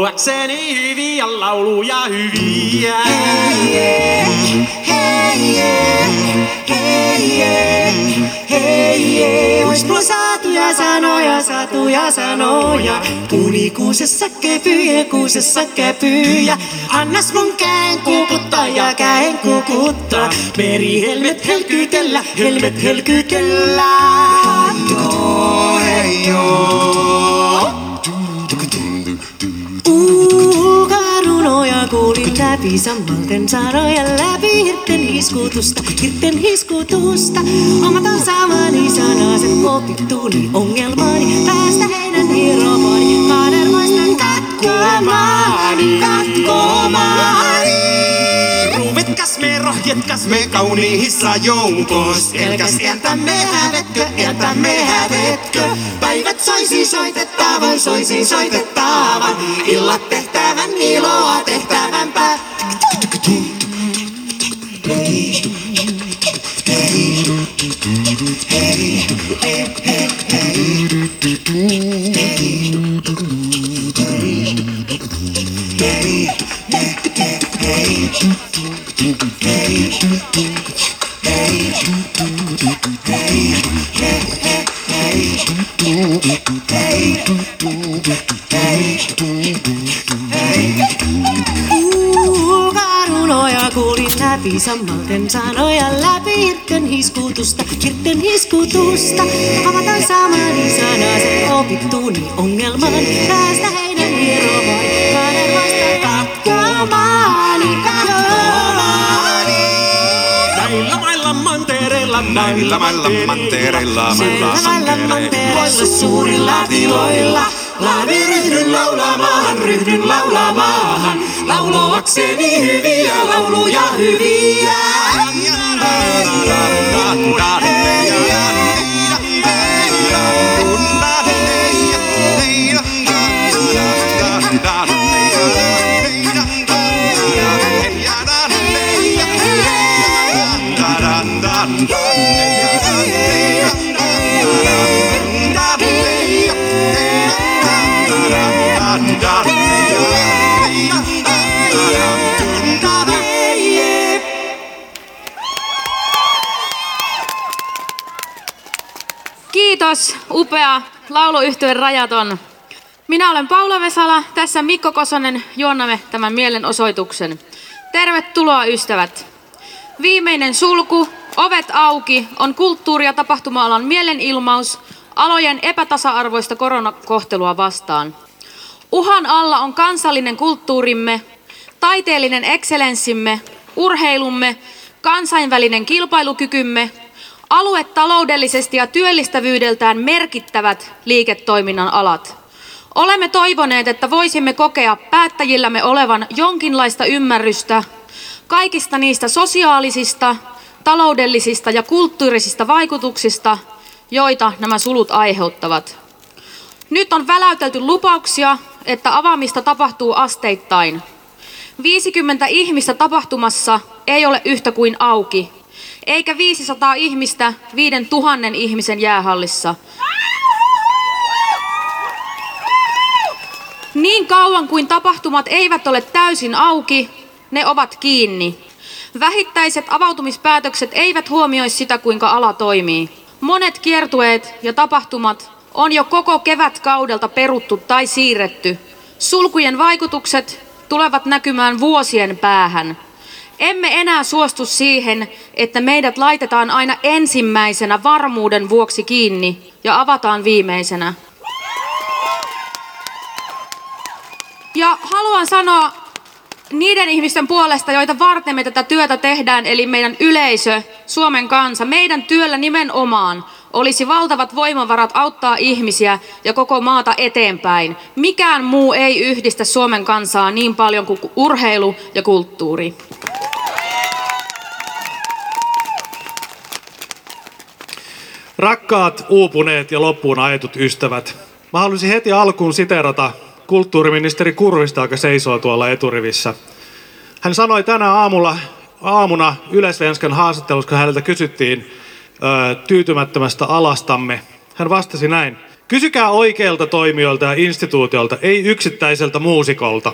lauluakseni hyviä lauluja hyviä. Hei, hei, hei, hei, ois mulla satuja sanoja, satuja sanoja. Puunikuusessa käpyjä, kuusessa käpyjä. Annas mun käen kukuttaa ja käen kukuttaa. Meri helmet helkytellä, helmet helkytellä. Joo, hei joo. Läpi sammalten sanoja läpi hirten hiskutusta, hirten hiskutusta. Omataan samani sanaset opittuuni ongelmaani, päästä heidän hieromaani, kanervoista katkomaani, katkomaani. Ruvetkas me, rohjetkas me kauniissa joukossa. Elkäs eltämme hävetkö, eltämme hävetkö. Päivät soisi soitettavan, soisi soitettavan. Illat tehtävän, iloa Ooh. Uukarunoja kuulin läpi sammalten sanoja läpi hirten hiskutusta, hirten hiskutusta. Avataan samani sanaset opittuuni ongelmaani, päästä heidän hieromaani, kanervaista katkomaani, katkomaani. Näillä mailla mantereilla, näillä mailla mantereilla, Näillä mantereilla suurilla tiloilla. Laani ryhdyn laulamaan, ryhdyn laulamaan. Lauloakseni hyviä lauluja hyviä. Kiitos, lauluyhtyön rajaton. Minä olen Paula Vesala, tässä Mikko Kosonen juonnamme tämän mielenosoituksen. Tervetuloa ystävät. Viimeinen sulku, ovet auki, on kulttuuri- ja tapahtuma-alan mielenilmaus alojen epätasa-arvoista koronakohtelua vastaan. Uhan alla on kansallinen kulttuurimme, taiteellinen ekselenssimme, urheilumme, kansainvälinen kilpailukykymme, aluetaloudellisesti ja työllistävyydeltään merkittävät liiketoiminnan alat. Olemme toivoneet, että voisimme kokea päättäjillämme olevan jonkinlaista ymmärrystä kaikista niistä sosiaalisista, taloudellisista ja kulttuurisista vaikutuksista, joita nämä sulut aiheuttavat. Nyt on väläytelty lupauksia, että avaamista tapahtuu asteittain. 50 ihmistä tapahtumassa ei ole yhtä kuin auki, eikä 500 ihmistä 5000 ihmisen jäähallissa. Niin kauan kuin tapahtumat eivät ole täysin auki, ne ovat kiinni. Vähittäiset avautumispäätökset eivät huomioi sitä, kuinka ala toimii. Monet kiertueet ja tapahtumat on jo koko kevätkaudelta peruttu tai siirretty. Sulkujen vaikutukset tulevat näkymään vuosien päähän. Emme enää suostu siihen, että meidät laitetaan aina ensimmäisenä varmuuden vuoksi kiinni ja avataan viimeisenä. Ja haluan sanoa niiden ihmisten puolesta, joita varten me tätä työtä tehdään, eli meidän yleisö, Suomen kansa, meidän työllä nimenomaan olisi valtavat voimavarat auttaa ihmisiä ja koko maata eteenpäin. Mikään muu ei yhdistä Suomen kansaa niin paljon kuin urheilu ja kulttuuri. Rakkaat, uupuneet ja loppuun ajetut ystävät, mä haluaisin heti alkuun siterata kulttuuriministeri Kurvista, joka seisoo tuolla eturivissä. Hän sanoi tänä aamulla, aamuna Yleisvenskan haastattelussa, kun häneltä kysyttiin ö, tyytymättömästä alastamme. Hän vastasi näin. Kysykää oikeilta toimijoilta ja instituutiolta, ei yksittäiseltä muusikolta.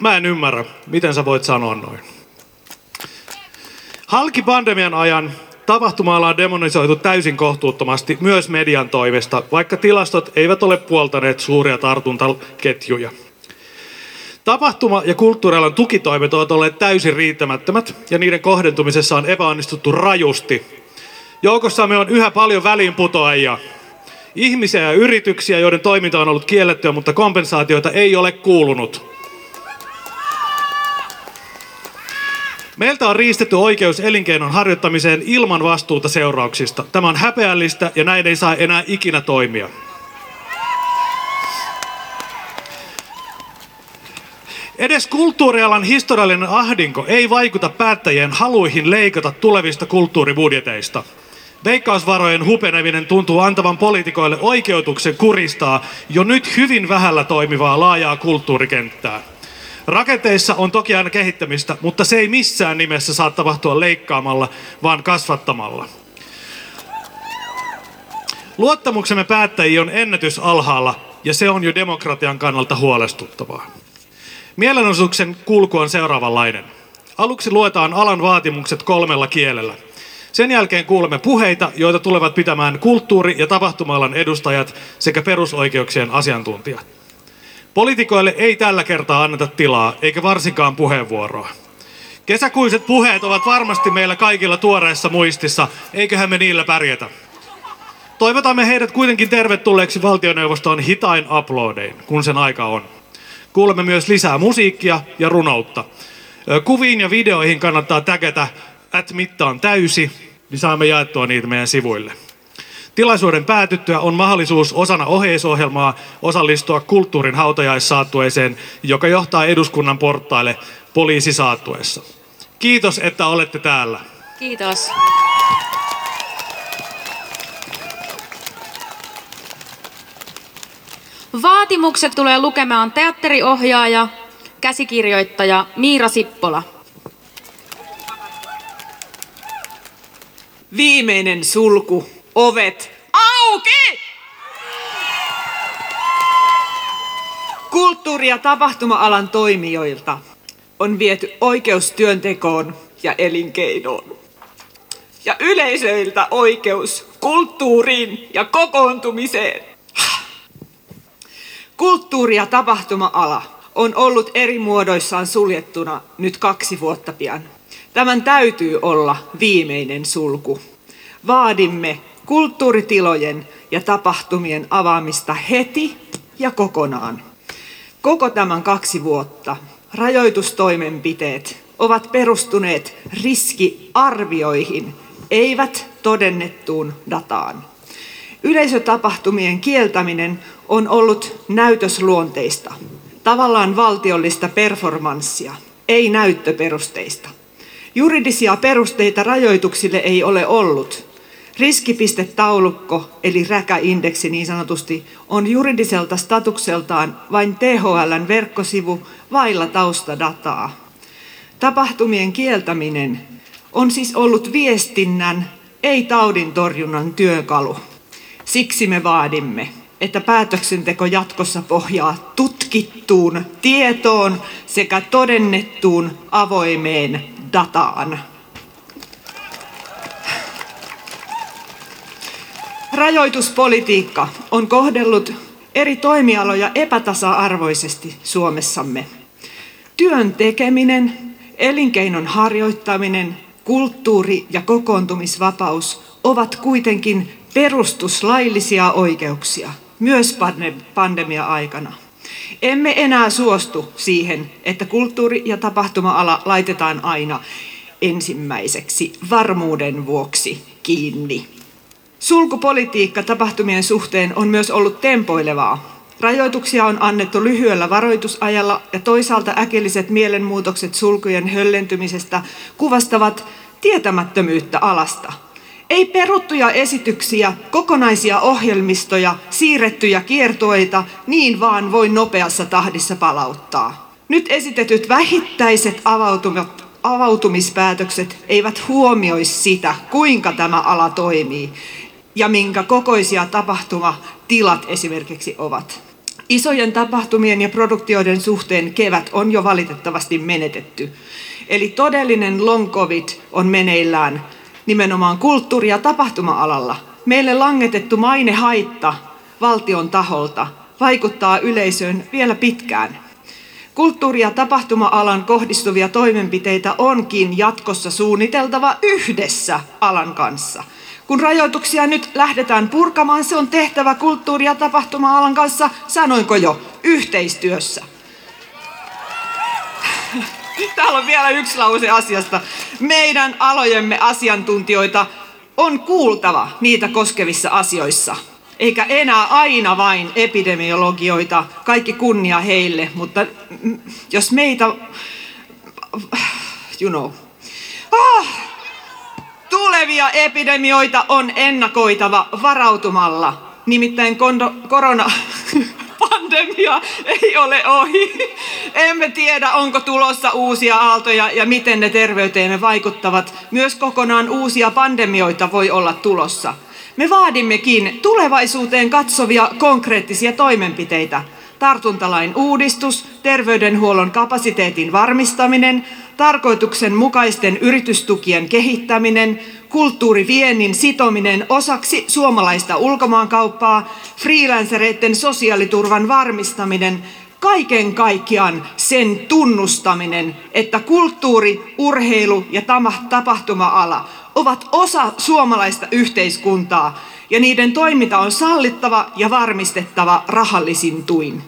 Mä en ymmärrä, miten sä voit sanoa noin. Halki pandemian ajan tapahtuma on demonisoitu täysin kohtuuttomasti myös median toimesta, vaikka tilastot eivät ole puoltaneet suuria tartuntaketjuja. Tapahtuma- ja kulttuurialan tukitoimet ovat olleet täysin riittämättömät ja niiden kohdentumisessa on epäonnistuttu rajusti. Joukossamme on yhä paljon väliinputoajia. Ihmisiä ja yrityksiä, joiden toiminta on ollut kiellettyä, mutta kompensaatioita ei ole kuulunut. Meiltä on riistetty oikeus elinkeinon harjoittamiseen ilman vastuuta seurauksista. Tämä on häpeällistä ja näin ei saa enää ikinä toimia. Edes kulttuurialan historiallinen ahdinko ei vaikuta päättäjien haluihin leikata tulevista kulttuuribudjeteista. Veikkausvarojen hupeneminen tuntuu antavan poliitikoille oikeutuksen kuristaa jo nyt hyvin vähällä toimivaa laajaa kulttuurikenttää. Rakenteissa on toki aina kehittämistä, mutta se ei missään nimessä saa tapahtua leikkaamalla, vaan kasvattamalla. Luottamuksemme päättäjiin on ennätys alhaalla, ja se on jo demokratian kannalta huolestuttavaa. Mielenosoituksen kulku on seuraavanlainen. Aluksi luetaan alan vaatimukset kolmella kielellä. Sen jälkeen kuulemme puheita, joita tulevat pitämään kulttuuri- ja tapahtuma edustajat sekä perusoikeuksien asiantuntijat. Poliitikoille ei tällä kertaa anneta tilaa, eikä varsinkaan puheenvuoroa. Kesäkuiset puheet ovat varmasti meillä kaikilla tuoreessa muistissa, eiköhän me niillä pärjätä. Toivotamme heidät kuitenkin tervetulleeksi valtioneuvostoon hitain uploadein, kun sen aika on. Kuulemme myös lisää musiikkia ja runoutta. Kuviin ja videoihin kannattaa täkätä at mittaan täysi, niin saamme jaettua niitä meidän sivuille. Tilaisuuden päätyttyä on mahdollisuus osana oheisohjelmaa osallistua kulttuurin hautajaissaattueeseen, joka johtaa eduskunnan portaille poliisisaattuessa. Kiitos, että olette täällä. Kiitos. Vaatimukset tulee lukemaan teatteriohjaaja, käsikirjoittaja Miira Sippola. Viimeinen sulku ovet auki! Kulttuuri- ja tapahtuma-alan toimijoilta on viety oikeus työntekoon ja elinkeinoon. Ja yleisöiltä oikeus kulttuuriin ja kokoontumiseen. Kulttuuri- ja tapahtuma-ala on ollut eri muodoissaan suljettuna nyt kaksi vuotta pian. Tämän täytyy olla viimeinen sulku. Vaadimme kulttuuritilojen ja tapahtumien avaamista heti ja kokonaan. Koko tämän kaksi vuotta rajoitustoimenpiteet ovat perustuneet riskiarvioihin, eivät todennettuun dataan. Yleisötapahtumien kieltäminen on ollut näytösluonteista, tavallaan valtiollista performanssia, ei näyttöperusteista. Juridisia perusteita rajoituksille ei ole ollut, Riskipistetaulukko, eli räkäindeksi niin sanotusti, on juridiselta statukseltaan vain THLn verkkosivu vailla taustadataa. Tapahtumien kieltäminen on siis ollut viestinnän, ei taudin torjunnan työkalu. Siksi me vaadimme, että päätöksenteko jatkossa pohjaa tutkittuun tietoon sekä todennettuun avoimeen dataan. Rajoituspolitiikka on kohdellut eri toimialoja epätasa-arvoisesti Suomessamme. Työn tekeminen, elinkeinon harjoittaminen, kulttuuri- ja kokoontumisvapaus ovat kuitenkin perustuslaillisia oikeuksia, myös pandemia-aikana. Emme enää suostu siihen, että kulttuuri- ja tapahtuma-ala laitetaan aina ensimmäiseksi varmuuden vuoksi kiinni. Sulkupolitiikka tapahtumien suhteen on myös ollut tempoilevaa. Rajoituksia on annettu lyhyellä varoitusajalla ja toisaalta äkilliset mielenmuutokset sulkujen höllentymisestä kuvastavat tietämättömyyttä alasta. Ei peruttuja esityksiä, kokonaisia ohjelmistoja, siirrettyjä kiertoita niin vaan voi nopeassa tahdissa palauttaa. Nyt esitetyt vähittäiset avautumat avautumispäätökset eivät huomioi sitä, kuinka tämä ala toimii ja minkä kokoisia tapahtumatilat esimerkiksi ovat. Isojen tapahtumien ja produktioiden suhteen kevät on jo valitettavasti menetetty. Eli todellinen long covid on meneillään nimenomaan kulttuuri- ja tapahtuma-alalla. Meille langetettu mainehaitta valtion taholta vaikuttaa yleisöön vielä pitkään. Kulttuuri- ja tapahtuma-alan kohdistuvia toimenpiteitä onkin jatkossa suunniteltava yhdessä alan kanssa. Kun rajoituksia nyt lähdetään purkamaan, se on tehtävä kulttuuri- ja tapahtuma-alan kanssa, sanoinko jo, yhteistyössä. Täällä on vielä yksi lause asiasta. Meidän alojemme asiantuntijoita on kuultava niitä koskevissa asioissa. Eikä enää aina vain epidemiologioita, kaikki kunnia heille, mutta jos meitä, you know, ah, tulevia epidemioita on ennakoitava varautumalla. Nimittäin kondo, korona, pandemia ei ole ohi. Emme tiedä, onko tulossa uusia aaltoja ja miten ne terveyteemme vaikuttavat. Myös kokonaan uusia pandemioita voi olla tulossa. Me vaadimmekin tulevaisuuteen katsovia konkreettisia toimenpiteitä. Tartuntalain uudistus, terveydenhuollon kapasiteetin varmistaminen, tarkoituksenmukaisten yritystukien kehittäminen, kulttuuriviennin sitominen osaksi suomalaista ulkomaankauppaa, freelancereiden sosiaaliturvan varmistaminen, kaiken kaikkiaan sen tunnustaminen, että kulttuuri, urheilu ja tapahtuma-ala ovat osa suomalaista yhteiskuntaa ja niiden toiminta on sallittava ja varmistettava rahallisin tuin.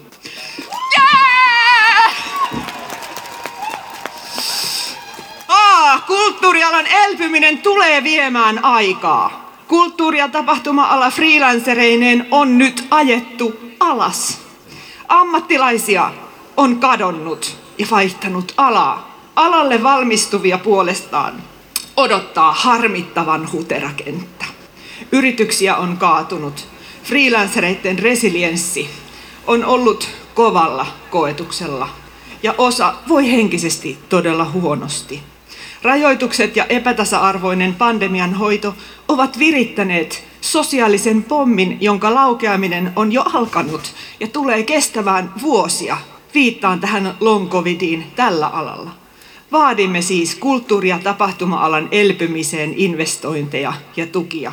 Kulttuurialan elpyminen tulee viemään aikaa. Kulttuuri- ja tapahtuma-ala freelancereineen on nyt ajettu alas. Ammattilaisia on kadonnut ja vaihtanut alaa. Alalle valmistuvia puolestaan odottaa harmittavan huterakenttä. Yrityksiä on kaatunut. Freelancereiden resilienssi on ollut kovalla koetuksella ja osa voi henkisesti todella huonosti. Rajoitukset ja epätasa-arvoinen pandemian hoito ovat virittäneet sosiaalisen pommin, jonka laukeaminen on jo alkanut ja tulee kestävään vuosia. Viittaan tähän long covidiin tällä alalla. Vaadimme siis kulttuuri- ja tapahtuma-alan elpymiseen investointeja ja tukia.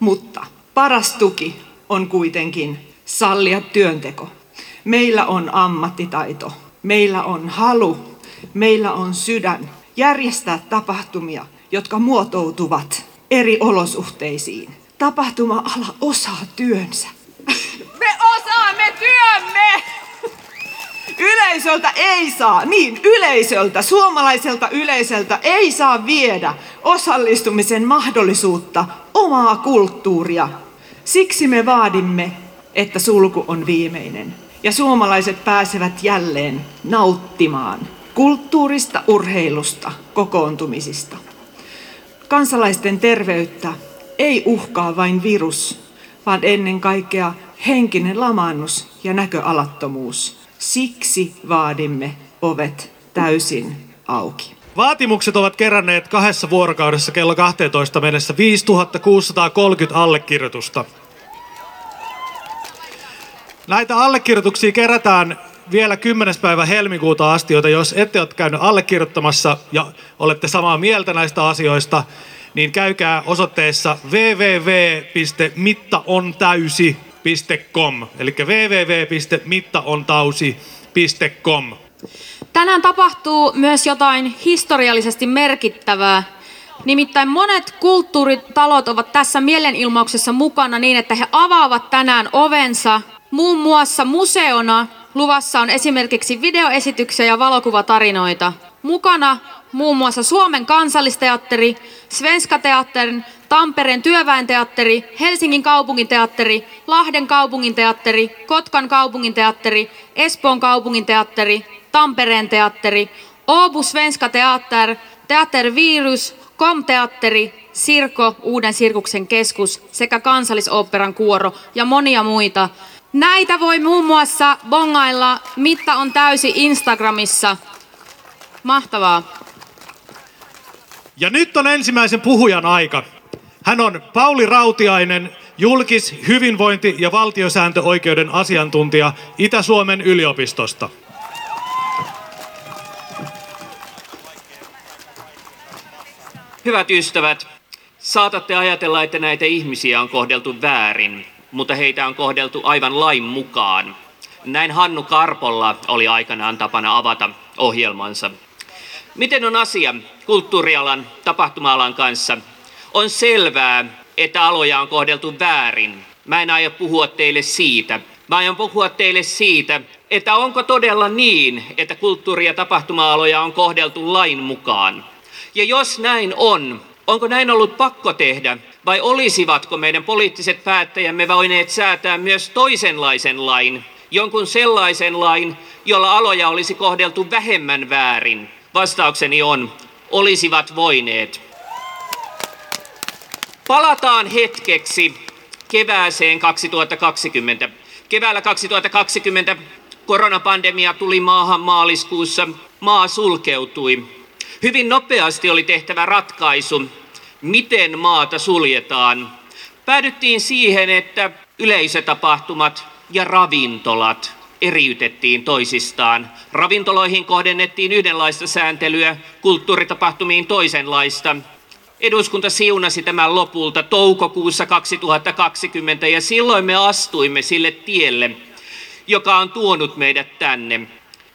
Mutta paras tuki on kuitenkin sallia työnteko. Meillä on ammattitaito, meillä on halu, meillä on sydän järjestää tapahtumia, jotka muotoutuvat eri olosuhteisiin. Tapahtuma-ala osaa työnsä. Me osaamme työmme! Yleisöltä ei saa, niin yleisöltä, suomalaiselta yleisöltä ei saa viedä osallistumisen mahdollisuutta, omaa kulttuuria. Siksi me vaadimme, että sulku on viimeinen ja suomalaiset pääsevät jälleen nauttimaan kulttuurista, urheilusta, kokoontumisista. Kansalaisten terveyttä ei uhkaa vain virus, vaan ennen kaikkea henkinen lamaannus ja näköalattomuus. Siksi vaadimme ovet täysin auki. Vaatimukset ovat keränneet kahdessa vuorokaudessa kello 12 mennessä 5630 allekirjoitusta. Näitä allekirjoituksia kerätään vielä 10. päivä helmikuuta asti, joten jos ette ole käynyt allekirjoittamassa ja olette samaa mieltä näistä asioista, niin käykää osoitteessa www.mittaontäysi.com, eli www.mittaontausi.com. Tänään tapahtuu myös jotain historiallisesti merkittävää. Nimittäin monet kulttuuritalot ovat tässä mielenilmauksessa mukana niin, että he avaavat tänään ovensa muun muassa museona. Luvassa on esimerkiksi videoesityksiä ja valokuvatarinoita. Mukana muun muassa Suomen kansallisteatteri, Svenska Teatterin, Tampereen työväenteatteri, Helsingin kaupunginteatteri, Lahden kaupunginteatteri, Kotkan kaupunginteatteri, Espoon kaupunginteatteri, Tampereen teatteri, Åbo Svenska Teater, Teater Virus, Komteatteri, Sirko, Uuden Sirkuksen keskus sekä Kansallisoopperan kuoro ja monia muita. Näitä voi muun muassa bongailla Mitta on täysi Instagramissa. Mahtavaa. Ja nyt on ensimmäisen puhujan aika. Hän on Pauli Rautiainen, julkis-, hyvinvointi- ja valtiosääntöoikeuden asiantuntija Itä-Suomen yliopistosta. Hyvät ystävät, saatatte ajatella, että näitä ihmisiä on kohdeltu väärin, mutta heitä on kohdeltu aivan lain mukaan. Näin Hannu Karpolla oli aikanaan tapana avata ohjelmansa. Miten on asia kulttuurialan, tapahtuma-alan kanssa? On selvää, että aloja on kohdeltu väärin. Mä en aio puhua teille siitä. Mä aion puhua teille siitä, että onko todella niin, että kulttuuri- ja tapahtuma-aloja on kohdeltu lain mukaan. Ja jos näin on, onko näin ollut pakko tehdä, vai olisivatko meidän poliittiset päättäjämme voineet säätää myös toisenlaisen lain, jonkun sellaisen lain, jolla aloja olisi kohdeltu vähemmän väärin? Vastaukseni on, olisivat voineet. Palataan hetkeksi kevääseen 2020. Keväällä 2020 koronapandemia tuli maahan maaliskuussa. Maa sulkeutui. Hyvin nopeasti oli tehtävä ratkaisu, miten maata suljetaan. Päädyttiin siihen, että yleisötapahtumat ja ravintolat eriytettiin toisistaan. Ravintoloihin kohdennettiin yhdenlaista sääntelyä, kulttuuritapahtumiin toisenlaista. Eduskunta siunasi tämän lopulta toukokuussa 2020 ja silloin me astuimme sille tielle, joka on tuonut meidät tänne.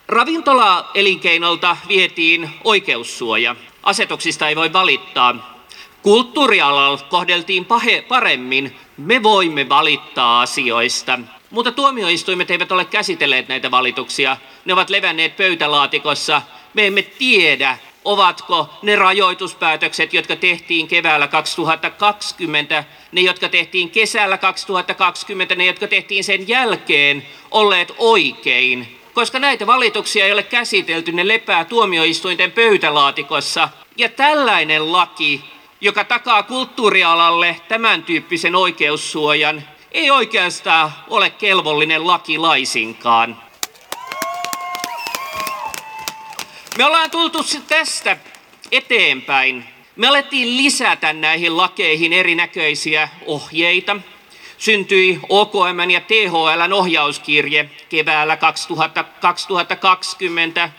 Ravintola-elinkeinolta vietiin oikeussuoja. Asetuksista ei voi valittaa. Kulttuurialalla kohdeltiin pahe, paremmin. Me voimme valittaa asioista. Mutta tuomioistuimet eivät ole käsitelleet näitä valituksia. Ne ovat levänneet pöytälaatikossa. Me emme tiedä, ovatko ne rajoituspäätökset, jotka tehtiin keväällä 2020, ne, jotka tehtiin kesällä 2020, ne, jotka tehtiin sen jälkeen, olleet oikein. Koska näitä valituksia ei ole käsitelty, ne lepää tuomioistuinten pöytälaatikossa. Ja tällainen laki, joka takaa kulttuurialalle tämän tyyppisen oikeussuojan, ei oikeastaan ole kelvollinen laki laisinkaan. Me ollaan tultu tästä eteenpäin. Me alettiin lisätä näihin lakeihin erinäköisiä ohjeita. Syntyi OKM ja THLn ohjauskirje keväällä 2020.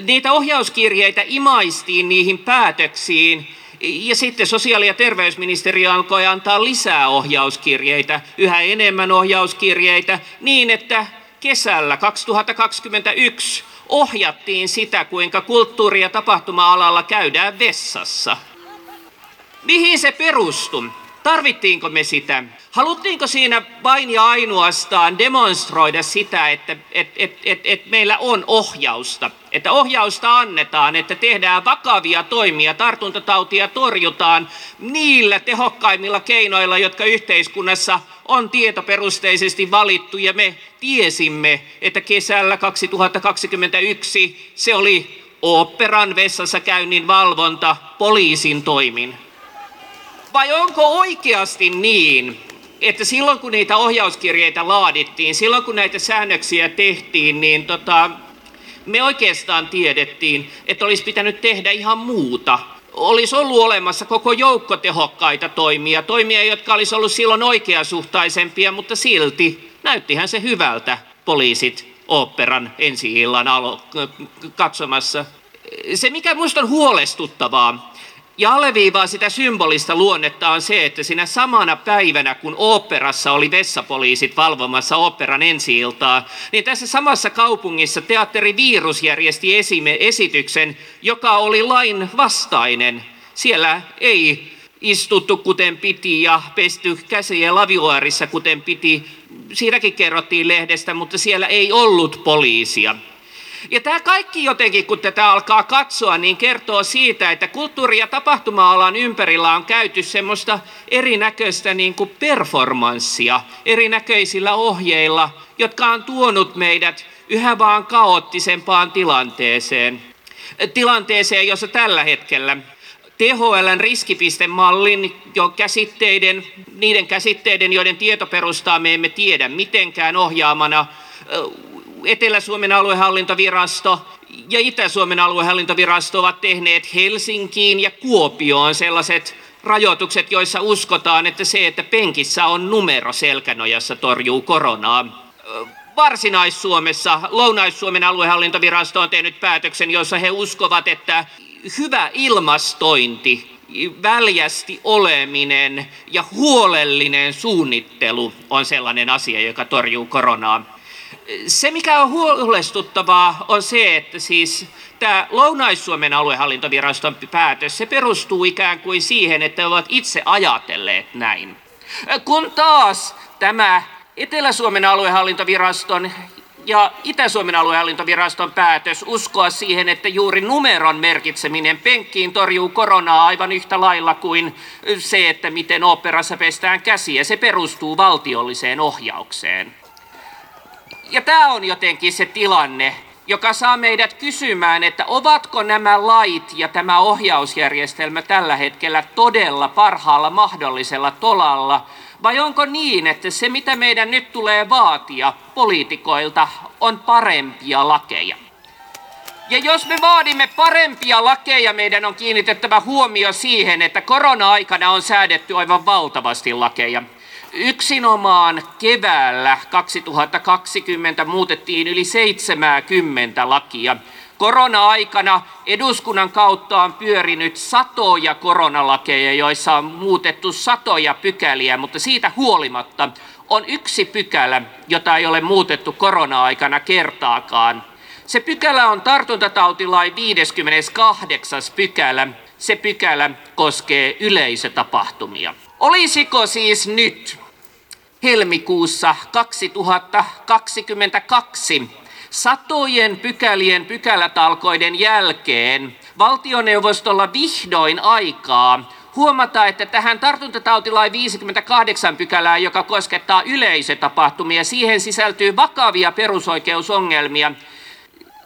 Niitä ohjauskirjeitä imaistiin niihin päätöksiin ja sitten sosiaali- ja terveysministeriö alkoi antaa lisää ohjauskirjeitä, yhä enemmän ohjauskirjeitä, niin että kesällä 2021 ohjattiin sitä, kuinka kulttuuri- ja tapahtuma-alalla käydään vessassa. Mihin se perustui? Tarvittiinko me sitä? Haluttiinko siinä vain ja ainoastaan demonstroida sitä, että et, et, et, et meillä on ohjausta? Että ohjausta annetaan, että tehdään vakavia toimia, tartuntatautia torjutaan niillä tehokkaimmilla keinoilla, jotka yhteiskunnassa on tietoperusteisesti valittu. Ja me tiesimme, että kesällä 2021 se oli oopperan vessassa käynnin valvonta poliisin toimin. Vai onko oikeasti niin, että silloin kun niitä ohjauskirjeitä laadittiin, silloin kun näitä säännöksiä tehtiin, niin tota, me oikeastaan tiedettiin, että olisi pitänyt tehdä ihan muuta. Olisi ollut olemassa koko joukko tehokkaita toimia, toimia, jotka olisi ollut silloin oikeasuhtaisempia, mutta silti näyttihän se hyvältä poliisit oopperan ensi-illan alo- katsomassa. Se, mikä minusta on huolestuttavaa, ja alleviivaa sitä symbolista luonnetta on se, että siinä samana päivänä, kun oopperassa oli vessapoliisit valvomassa oopperan ensi niin tässä samassa kaupungissa teatteri Virus järjesti esityksen, joka oli lain vastainen. Siellä ei istuttu kuten piti ja pesty käsiä laviuarissa kuten piti. Siinäkin kerrottiin lehdestä, mutta siellä ei ollut poliisia. Ja tämä kaikki jotenkin, kun tätä alkaa katsoa, niin kertoo siitä, että kulttuuri- ja tapahtuma-alan ympärillä on käyty semmoista erinäköistä niin kuin performanssia erinäköisillä ohjeilla, jotka on tuonut meidät yhä vaan kaoottisempaan tilanteeseen. Tilanteeseen, jossa tällä hetkellä THLn riskipistemallin jo käsitteiden, niiden käsitteiden, joiden tietoperustaa me emme tiedä mitenkään ohjaamana, Etelä-Suomen aluehallintovirasto ja Itä-Suomen aluehallintovirasto ovat tehneet Helsinkiin ja Kuopioon sellaiset rajoitukset, joissa uskotaan, että se, että penkissä on numero selkänojassa, torjuu koronaa. Varsinais-Suomessa Lounais-Suomen aluehallintovirasto on tehnyt päätöksen, jossa he uskovat, että hyvä ilmastointi, väljästi oleminen ja huolellinen suunnittelu on sellainen asia, joka torjuu koronaa. Se, mikä on huolestuttavaa, on se, että siis tämä Lounais-Suomen aluehallintoviraston päätös, se perustuu ikään kuin siihen, että ovat itse ajatelleet näin. Kun taas tämä Etelä-Suomen aluehallintoviraston ja Itä-Suomen aluehallintoviraston päätös uskoa siihen, että juuri numeron merkitseminen penkkiin torjuu koronaa aivan yhtä lailla kuin se, että miten operassa pestään käsiä. Se perustuu valtiolliseen ohjaukseen. Ja tämä on jotenkin se tilanne, joka saa meidät kysymään, että ovatko nämä lait ja tämä ohjausjärjestelmä tällä hetkellä todella parhaalla mahdollisella tolalla, vai onko niin, että se mitä meidän nyt tulee vaatia poliitikoilta on parempia lakeja? Ja jos me vaadimme parempia lakeja, meidän on kiinnitettävä huomio siihen, että korona-aikana on säädetty aivan valtavasti lakeja. Yksinomaan keväällä 2020 muutettiin yli 70 lakia. Korona-aikana eduskunnan kautta on pyörinyt satoja koronalakeja, joissa on muutettu satoja pykäliä, mutta siitä huolimatta on yksi pykälä, jota ei ole muutettu korona-aikana kertaakaan. Se pykälä on tartuntatautilain 58. pykälä. Se pykälä koskee yleisötapahtumia. Olisiko siis nyt helmikuussa 2022 satojen pykälien pykälätalkoiden jälkeen valtioneuvostolla vihdoin aikaa huomata, että tähän tartuntatautilain 58 pykälää, joka koskettaa yleisötapahtumia, siihen sisältyy vakavia perusoikeusongelmia,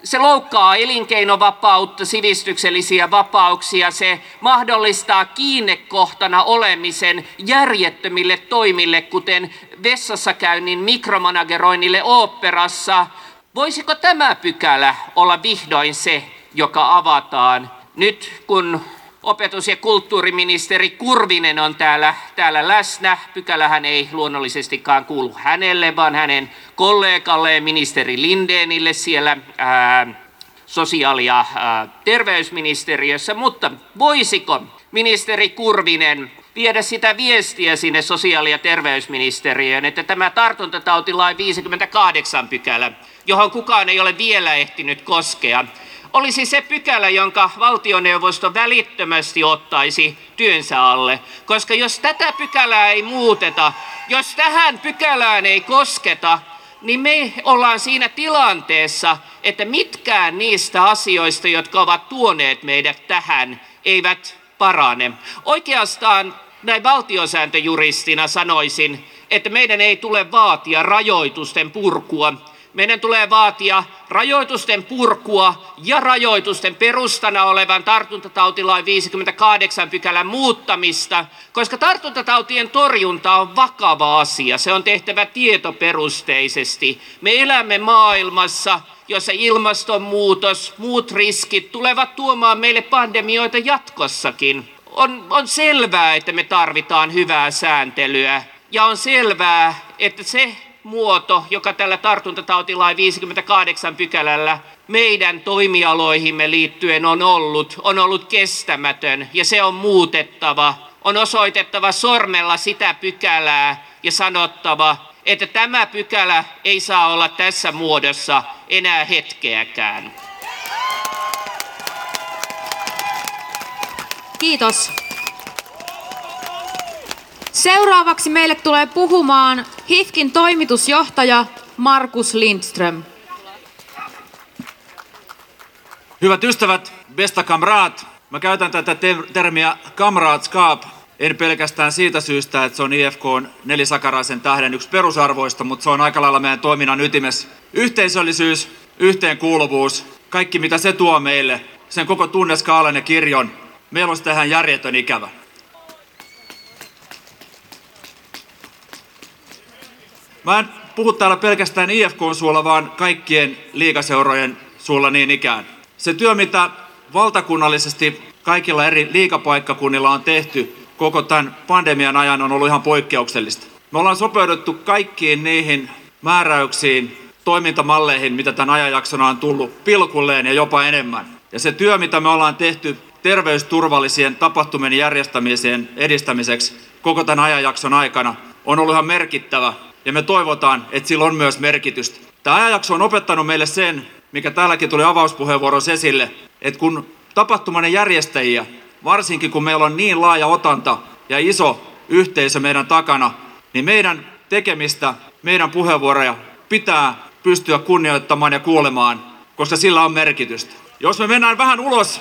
se loukkaa elinkeinovapautta, sivistyksellisiä vapauksia, se mahdollistaa kiinnekohtana olemisen järjettömille toimille, kuten vessassa käynnin mikromanageroinnille oopperassa. Voisiko tämä pykälä olla vihdoin se, joka avataan nyt, kun opetus- ja kulttuuriministeri Kurvinen on täällä, täällä läsnä. Pykälähän ei luonnollisestikaan kuulu hänelle, vaan hänen kollegalleen ministeri Lindeenille siellä ää, sosiaali- ja ää, terveysministeriössä. Mutta voisiko ministeri Kurvinen viedä sitä viestiä sinne sosiaali- ja terveysministeriöön, että tämä tartuntatautilain 58 pykälä, johon kukaan ei ole vielä ehtinyt koskea, olisi se pykälä, jonka valtioneuvosto välittömästi ottaisi työnsä alle. Koska jos tätä pykälää ei muuteta, jos tähän pykälään ei kosketa, niin me ollaan siinä tilanteessa, että mitkään niistä asioista, jotka ovat tuoneet meidät tähän, eivät parane. Oikeastaan näin valtiosääntöjuristina sanoisin, että meidän ei tule vaatia rajoitusten purkua, meidän tulee vaatia rajoitusten purkua ja rajoitusten perustana olevan tartuntatautilain 58 pykälän muuttamista, koska tartuntatautien torjunta on vakava asia. Se on tehtävä tietoperusteisesti. Me elämme maailmassa, jossa ilmastonmuutos, muut riskit tulevat tuomaan meille pandemioita jatkossakin. On, on selvää, että me tarvitaan hyvää sääntelyä ja on selvää, että se muoto, joka tällä tartuntatautilain 58 pykälällä meidän toimialoihimme liittyen on ollut, on ollut kestämätön ja se on muutettava. On osoitettava sormella sitä pykälää ja sanottava, että tämä pykälä ei saa olla tässä muodossa enää hetkeäkään. Kiitos. Seuraavaksi meille tulee puhumaan HIFKin toimitusjohtaja Markus Lindström. Hyvät ystävät, besta kamrat. Mä käytän tätä termiä kamratskap en pelkästään siitä syystä, että se on IFK on nelisakaraisen tähden yksi perusarvoista, mutta se on aika lailla meidän toiminnan ytimessä. Yhteisöllisyys, yhteenkuuluvuus, kaikki mitä se tuo meille, sen koko tunneskaalan ja kirjon, meillä on tähän järjetön ikävä. Mä en puhu täällä pelkästään IFK suulla, vaan kaikkien liikaseurojen suulla niin ikään. Se työ, mitä valtakunnallisesti kaikilla eri liikapaikkakunnilla on tehty koko tämän pandemian ajan, on ollut ihan poikkeuksellista. Me ollaan sopeuduttu kaikkiin niihin määräyksiin, toimintamalleihin, mitä tämän ajanjaksona on tullut pilkulleen ja jopa enemmän. Ja se työ, mitä me ollaan tehty terveysturvallisien tapahtumien järjestämiseen edistämiseksi koko tämän ajanjakson aikana, on ollut ihan merkittävä. Ja me toivotaan, että sillä on myös merkitystä. Tämä ajanjakso on opettanut meille sen, mikä täälläkin tuli avauspuheenvuorossa esille, että kun tapahtuman järjestäjiä, varsinkin kun meillä on niin laaja otanta ja iso yhteisö meidän takana, niin meidän tekemistä, meidän puheenvuoroja pitää pystyä kunnioittamaan ja kuulemaan, koska sillä on merkitystä. Jos me mennään vähän ulos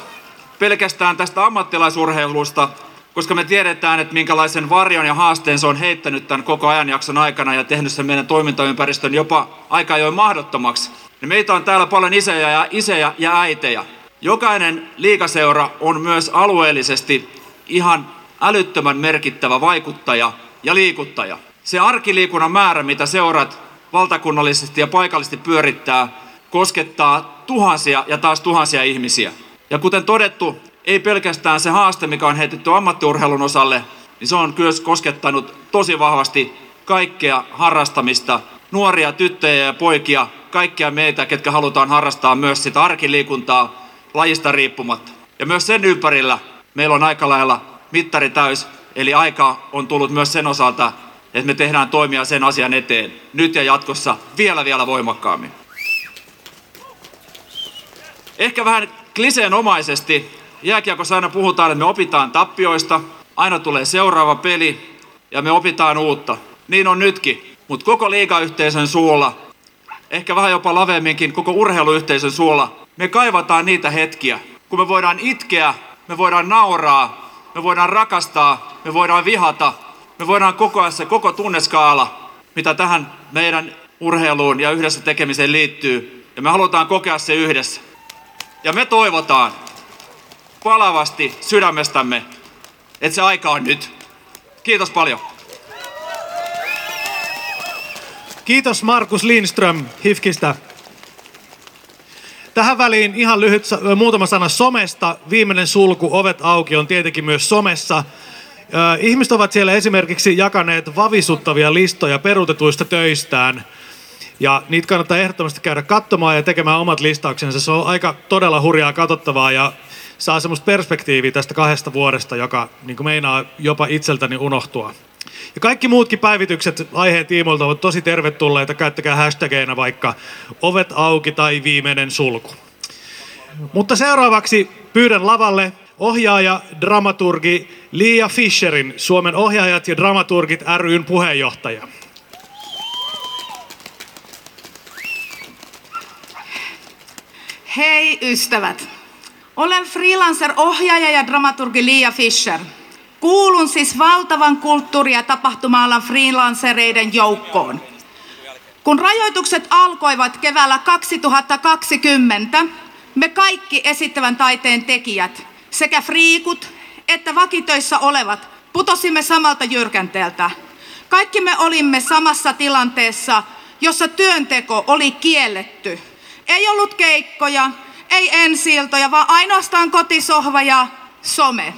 pelkästään tästä ammattilaisurheilusta, koska me tiedetään, että minkälaisen varjon ja haasteen se on heittänyt tämän koko ajanjakson aikana ja tehnyt sen meidän toimintaympäristön jopa aika ajoin mahdottomaksi. Niin meitä on täällä paljon isejä ja, isejä ja äitejä. Jokainen liikaseura on myös alueellisesti ihan älyttömän merkittävä vaikuttaja ja liikuttaja. Se arkiliikunnan määrä, mitä seurat valtakunnallisesti ja paikallisesti pyörittää, koskettaa tuhansia ja taas tuhansia ihmisiä. Ja kuten todettu, ei pelkästään se haaste, mikä on heitetty ammattiurheilun osalle, niin se on myös koskettanut tosi vahvasti kaikkea harrastamista, nuoria tyttöjä ja poikia, kaikkia meitä, ketkä halutaan harrastaa myös sitä arkiliikuntaa lajista riippumatta. Ja myös sen ympärillä meillä on aika lailla mittari täys, eli aika on tullut myös sen osalta, että me tehdään toimia sen asian eteen nyt ja jatkossa vielä vielä voimakkaammin. Ehkä vähän kliseenomaisesti jääkiekossa aina puhutaan, että me opitaan tappioista, aina tulee seuraava peli ja me opitaan uutta. Niin on nytkin, mutta koko liigayhteisön suulla, ehkä vähän jopa laveemminkin koko urheiluyhteisön suulla, me kaivataan niitä hetkiä, kun me voidaan itkeä, me voidaan nauraa, me voidaan rakastaa, me voidaan vihata, me voidaan kokoa se koko tunneskaala, mitä tähän meidän urheiluun ja yhdessä tekemiseen liittyy. Ja me halutaan kokea se yhdessä. Ja me toivotaan palavasti sydämestämme, että se aika on nyt. Kiitos paljon. Kiitos Markus Lindström HIFKistä. Tähän väliin ihan lyhyt muutama sana somesta. Viimeinen sulku, ovet auki, on tietenkin myös somessa. Ihmiset ovat siellä esimerkiksi jakaneet vavisuttavia listoja peruutetuista töistään. Ja niitä kannattaa ehdottomasti käydä katsomaan ja tekemään omat listauksensa. Se on aika todella hurjaa katsottavaa ja saa semmoista perspektiiviä tästä kahdesta vuodesta, joka niin meinaa jopa itseltäni unohtua. Ja kaikki muutkin päivitykset aiheen tiimoilta ovat tosi tervetulleita. Käyttäkää hashtageina vaikka ovet auki tai viimeinen sulku. Mutta seuraavaksi pyydän lavalle ohjaaja, dramaturgi Liia Fischerin, Suomen ohjaajat ja dramaturgit ryn puheenjohtaja. Hei ystävät! Olen freelancer-ohjaaja ja dramaturgi Liia Fischer. Kuulun siis valtavan kulttuuri- ja tapahtuma-alan freelancereiden joukkoon. Kun rajoitukset alkoivat keväällä 2020, me kaikki esittävän taiteen tekijät, sekä friikut että vakitöissä olevat, putosimme samalta jyrkänteeltä. Kaikki me olimme samassa tilanteessa, jossa työnteko oli kielletty. Ei ollut keikkoja, ei ensiltoja, vaan ainoastaan kotisohva ja some.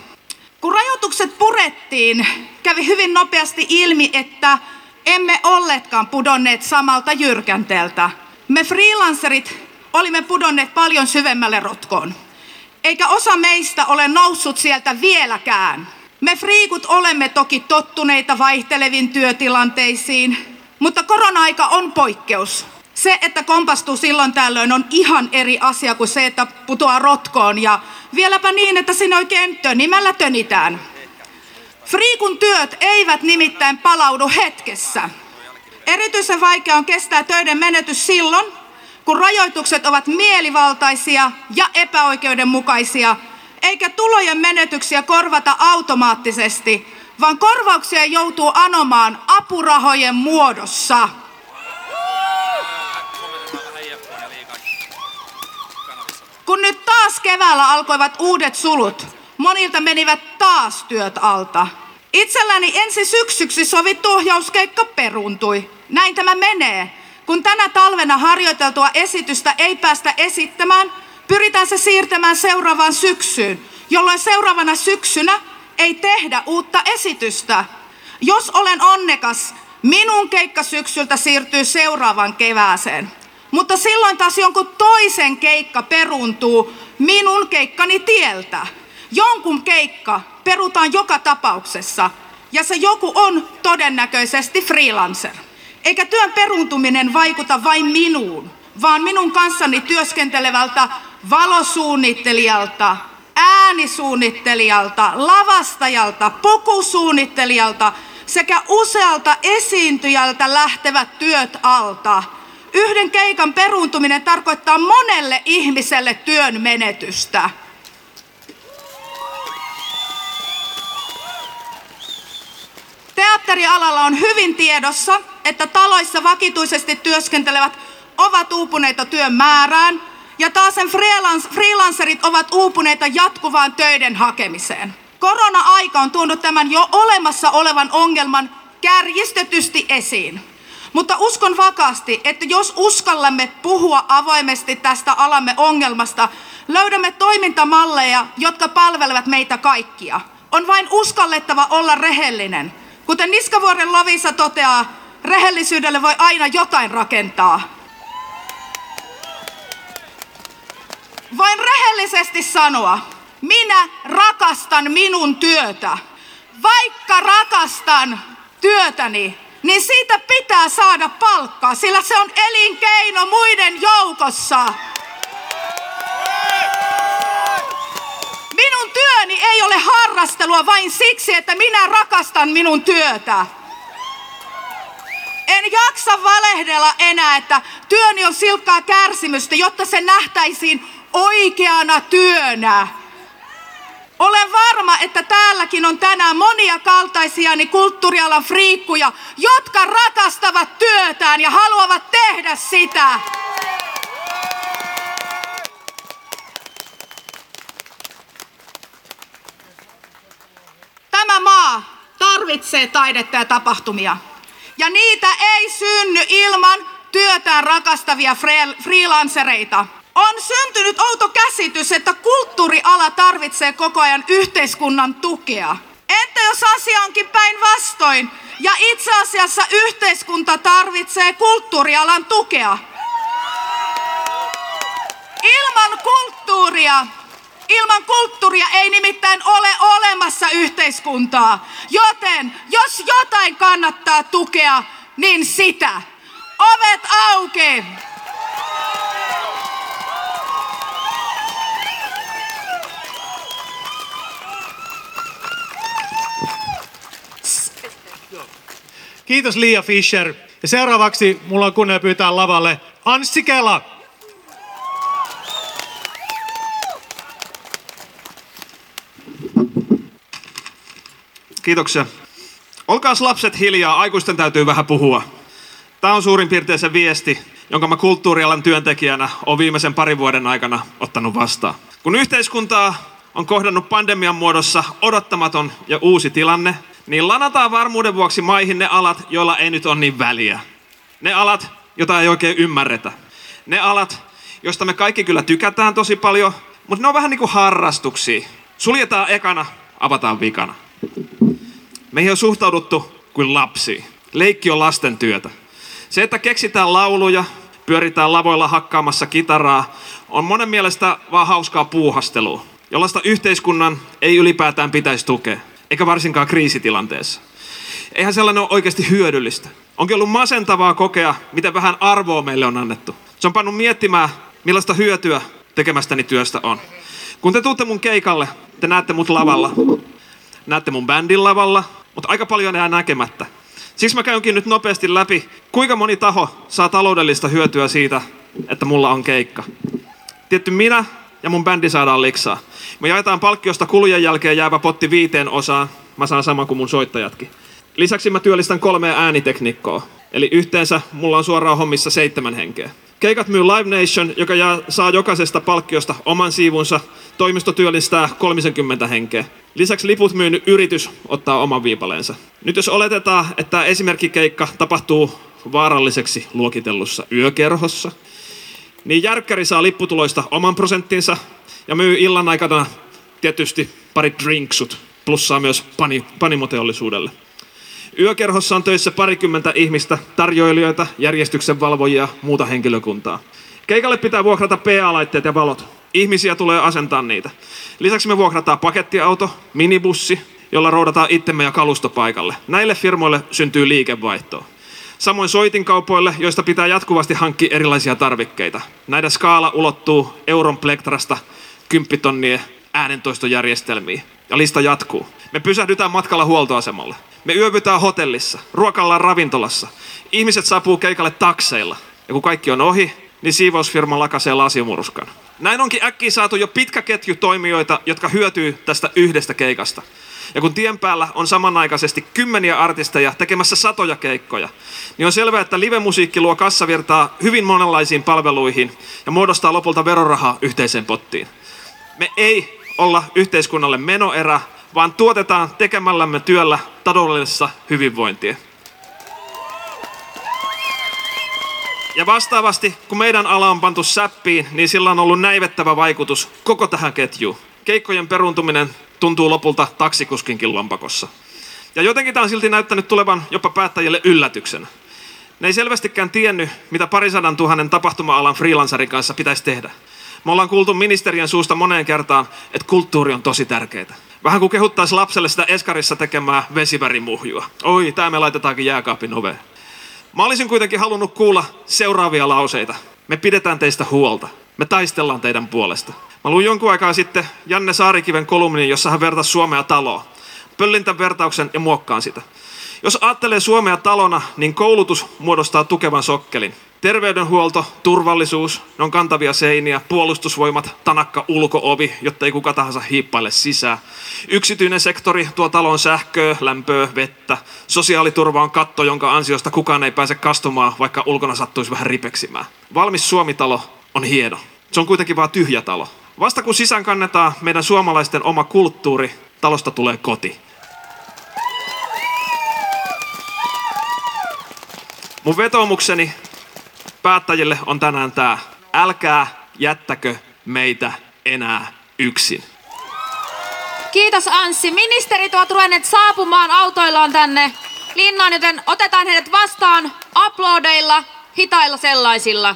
Kun rajoitukset purettiin, kävi hyvin nopeasti ilmi, että emme olleetkaan pudonneet samalta jyrkänteeltä. Me freelancerit olimme pudonneet paljon syvemmälle rotkoon. Eikä osa meistä ole noussut sieltä vieläkään. Me friikut olemme toki tottuneita vaihteleviin työtilanteisiin, mutta korona-aika on poikkeus. Se, että kompastuu silloin tällöin on ihan eri asia kuin se, että putoaa rotkoon ja vieläpä niin, että sinne oikein tönimällä tönitään. Friikun työt eivät nimittäin palaudu hetkessä. Erityisen vaikea on kestää töiden menetys silloin, kun rajoitukset ovat mielivaltaisia ja epäoikeudenmukaisia, eikä tulojen menetyksiä korvata automaattisesti, vaan korvauksia joutuu anomaan apurahojen muodossa. Kun nyt taas keväällä alkoivat uudet sulut, monilta menivät taas työt alta. Itselläni ensi syksyksi sovittu ohjauskeikka peruuntui. Näin tämä menee. Kun tänä talvena harjoiteltua esitystä ei päästä esittämään, pyritään se siirtämään seuraavaan syksyyn, jolloin seuraavana syksynä ei tehdä uutta esitystä. Jos olen onnekas, minun keikkasyksyltä siirtyy seuraavan kevääseen. Mutta silloin taas jonkun toisen keikka peruuntuu minun keikkani tieltä. Jonkun keikka perutaan joka tapauksessa, ja se joku on todennäköisesti freelancer. Eikä työn peruuntuminen vaikuta vain minuun, vaan minun kanssani työskentelevältä valosuunnittelijalta, äänisuunnittelijalta, lavastajalta, pukusuunnittelijalta sekä usealta esiintyjältä lähtevät työt alta. Yhden keikan peruuntuminen tarkoittaa monelle ihmiselle työn menetystä. Teatterialalla on hyvin tiedossa, että taloissa vakituisesti työskentelevät ovat uupuneita työn määrään ja taas sen freelancerit ovat uupuneita jatkuvaan töiden hakemiseen. Korona-aika on tuonut tämän jo olemassa olevan ongelman kärjistetysti esiin. Mutta uskon vakaasti, että jos uskallamme puhua avoimesti tästä alamme ongelmasta, löydämme toimintamalleja, jotka palvelevat meitä kaikkia. On vain uskallettava olla rehellinen. Kuten Niskavuoren Lavisa toteaa, rehellisyydelle voi aina jotain rakentaa. Voin rehellisesti sanoa, minä rakastan minun työtä. Vaikka rakastan työtäni, niin siitä pitää saada palkkaa, sillä se on elinkeino muiden joukossa. Minun työni ei ole harrastelua vain siksi, että minä rakastan minun työtä. En jaksa valehdella enää, että työni on silkkaa kärsimystä, jotta se nähtäisiin oikeana työnä. Olen varma, että täälläkin on tänään monia kaltaisiani kulttuurialan friikkuja, jotka rakastavat työtään ja haluavat tehdä sitä. Tämä maa tarvitsee taidetta ja tapahtumia. Ja niitä ei synny ilman työtään rakastavia freelancereita. On syntynyt outo käsitys, että kulttuuriala tarvitsee koko ajan yhteiskunnan tukea. Entä jos asia onkin päinvastoin ja itse asiassa yhteiskunta tarvitsee kulttuurialan tukea? Ilman kulttuuria Ilman kulttuuria ei nimittäin ole olemassa yhteiskuntaa. Joten jos jotain kannattaa tukea, niin sitä. Ovet auki! Kiitos Liia Fischer. Ja seuraavaksi mulla on kunnia pyytää lavalle Anssi Kela. Kiitoksia. Olkaas lapset hiljaa, aikuisten täytyy vähän puhua. Tämä on suurin piirtein se viesti, jonka mä kulttuurialan työntekijänä olen viimeisen parin vuoden aikana ottanut vastaan. Kun yhteiskuntaa on kohdannut pandemian muodossa odottamaton ja uusi tilanne, niin lanataan varmuuden vuoksi maihin ne alat, joilla ei nyt ole niin väliä. Ne alat, joita ei oikein ymmärretä. Ne alat, joista me kaikki kyllä tykätään tosi paljon, mutta ne on vähän niin kuin harrastuksia. Suljetaan ekana, avataan vikana. Meihin on suhtauduttu kuin lapsi. Leikki on lasten työtä. Se, että keksitään lauluja, pyöritään lavoilla hakkaamassa kitaraa, on monen mielestä vaan hauskaa puuhastelua, jollaista yhteiskunnan ei ylipäätään pitäisi tukea eikä varsinkaan kriisitilanteessa. Eihän sellainen ole oikeasti hyödyllistä. Onkin ollut masentavaa kokea, miten vähän arvoa meille on annettu. Se on pannut miettimään, millaista hyötyä tekemästäni työstä on. Kun te tuutte mun keikalle, te näette mut lavalla, näette mun bändin lavalla, mutta aika paljon jää näkemättä. Siksi mä käynkin nyt nopeasti läpi, kuinka moni taho saa taloudellista hyötyä siitä, että mulla on keikka. Tietty minä ja mun bändi saadaan liksaa. Me jaetaan palkkiosta kulujen jälkeen jäävä potti viiteen osaan. Mä saan sama kuin mun soittajatkin. Lisäksi mä työllistän kolmea ääniteknikkoa. Eli yhteensä mulla on suoraan hommissa seitsemän henkeä. Keikat myy Live Nation, joka jää, saa jokaisesta palkkiosta oman siivunsa. Toimisto työllistää 30 henkeä. Lisäksi liput myynyt yritys ottaa oman viipaleensa. Nyt jos oletetaan, että esimerkkikeikka tapahtuu vaaralliseksi luokitellussa yökerhossa, niin järkkäri saa lipputuloista oman prosenttinsa ja myy illan aikana tietysti pari drinksut, plussaa myös pani, panimoteollisuudelle. Yökerhossa on töissä parikymmentä ihmistä, tarjoilijoita, järjestyksen valvojia, muuta henkilökuntaa. Keikalle pitää vuokrata PA-laitteet ja valot. Ihmisiä tulee asentaa niitä. Lisäksi me vuokrataan pakettiauto, minibussi, jolla roudataan itsemme ja kalusto paikalle. Näille firmoille syntyy liikevaihtoa. Samoin soitinkaupoille, joista pitää jatkuvasti hankkia erilaisia tarvikkeita. Näiden skaala ulottuu euron plektrasta kymppitonnien äänentoistojärjestelmiin. Ja lista jatkuu. Me pysähdytään matkalla huoltoasemalle. Me yövytään hotellissa, ruokallaan ravintolassa. Ihmiset saapuu keikalle takseilla. Ja kun kaikki on ohi, niin siivousfirma lakasee lasimuruskan. Näin onkin äkkiä saatu jo pitkä ketju toimijoita, jotka hyötyy tästä yhdestä keikasta. Ja kun tien päällä on samanaikaisesti kymmeniä artisteja tekemässä satoja keikkoja, niin on selvää, että livemusiikki luo kassavirtaa hyvin monenlaisiin palveluihin ja muodostaa lopulta verorahaa yhteiseen pottiin. Me ei olla yhteiskunnalle menoerä, vaan tuotetaan tekemällämme työllä taloudellista hyvinvointia. Ja vastaavasti, kun meidän ala on pantu säppiin, niin sillä on ollut näivettävä vaikutus koko tähän ketjuun. Keikkojen peruntuminen tuntuu lopulta taksikuskinkin lompakossa. Ja jotenkin tämä on silti näyttänyt tulevan jopa päättäjille yllätyksenä. Ne ei selvästikään tiennyt, mitä parisadan tuhannen tapahtuma-alan freelancerin kanssa pitäisi tehdä. Me ollaan kuultu ministeriön suusta moneen kertaan, että kulttuuri on tosi tärkeää. Vähän kuin kehuttaisi lapselle sitä Eskarissa tekemää vesivärimuhjua. Oi, tämä me laitetaankin jääkaapin oveen. Mä olisin kuitenkin halunnut kuulla seuraavia lauseita. Me pidetään teistä huolta. Me taistellaan teidän puolesta. Mä luin jonkun aikaa sitten Janne Saarikiven kolumnin, jossa hän vertasi Suomea taloa. Pöllin tämän vertauksen ja muokkaan sitä. Jos ajattelee Suomea talona, niin koulutus muodostaa tukevan sokkelin. Terveydenhuolto, turvallisuus, ne on kantavia seiniä, puolustusvoimat, tanakka ulkoovi, jotta ei kuka tahansa hiippaile sisään. Yksityinen sektori tuo talon sähköä, lämpöä, vettä. Sosiaaliturva on katto, jonka ansiosta kukaan ei pääse kastumaan, vaikka ulkona sattuisi vähän ripeksimään. Valmis Suomitalo on hieno. Se on kuitenkin vain tyhjä talo. Vasta kun sisään kannetaan meidän suomalaisten oma kulttuuri, talosta tulee koti. Mun vetoomukseni päättäjille on tänään tää. Älkää jättäkö meitä enää yksin. Kiitos Anssi. Ministerit ovat ruvenneet saapumaan autoillaan tänne linnaan, joten otetaan heidät vastaan aplodeilla, hitailla sellaisilla.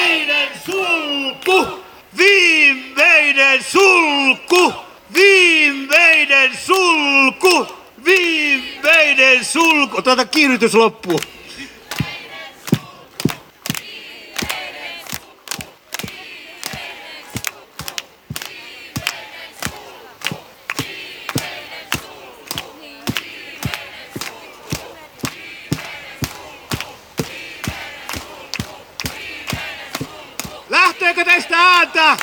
Viimeinen sulku! Viimeinen sulku! Viimeinen sulku! Viimeinen sulku! Tuota kiihdytys loppuu. Lähteekö teistä ääntä?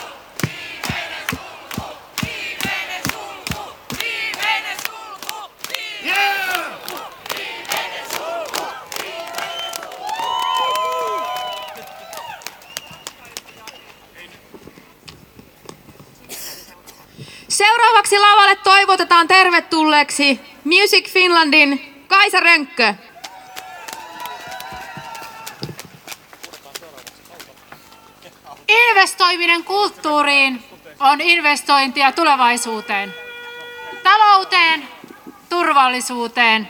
Seuraavaksi lavalle toivotetaan tervetulleeksi Music Finlandin Kaisa Rönkkö. Investoiminen kulttuuriin on investointia tulevaisuuteen, talouteen, turvallisuuteen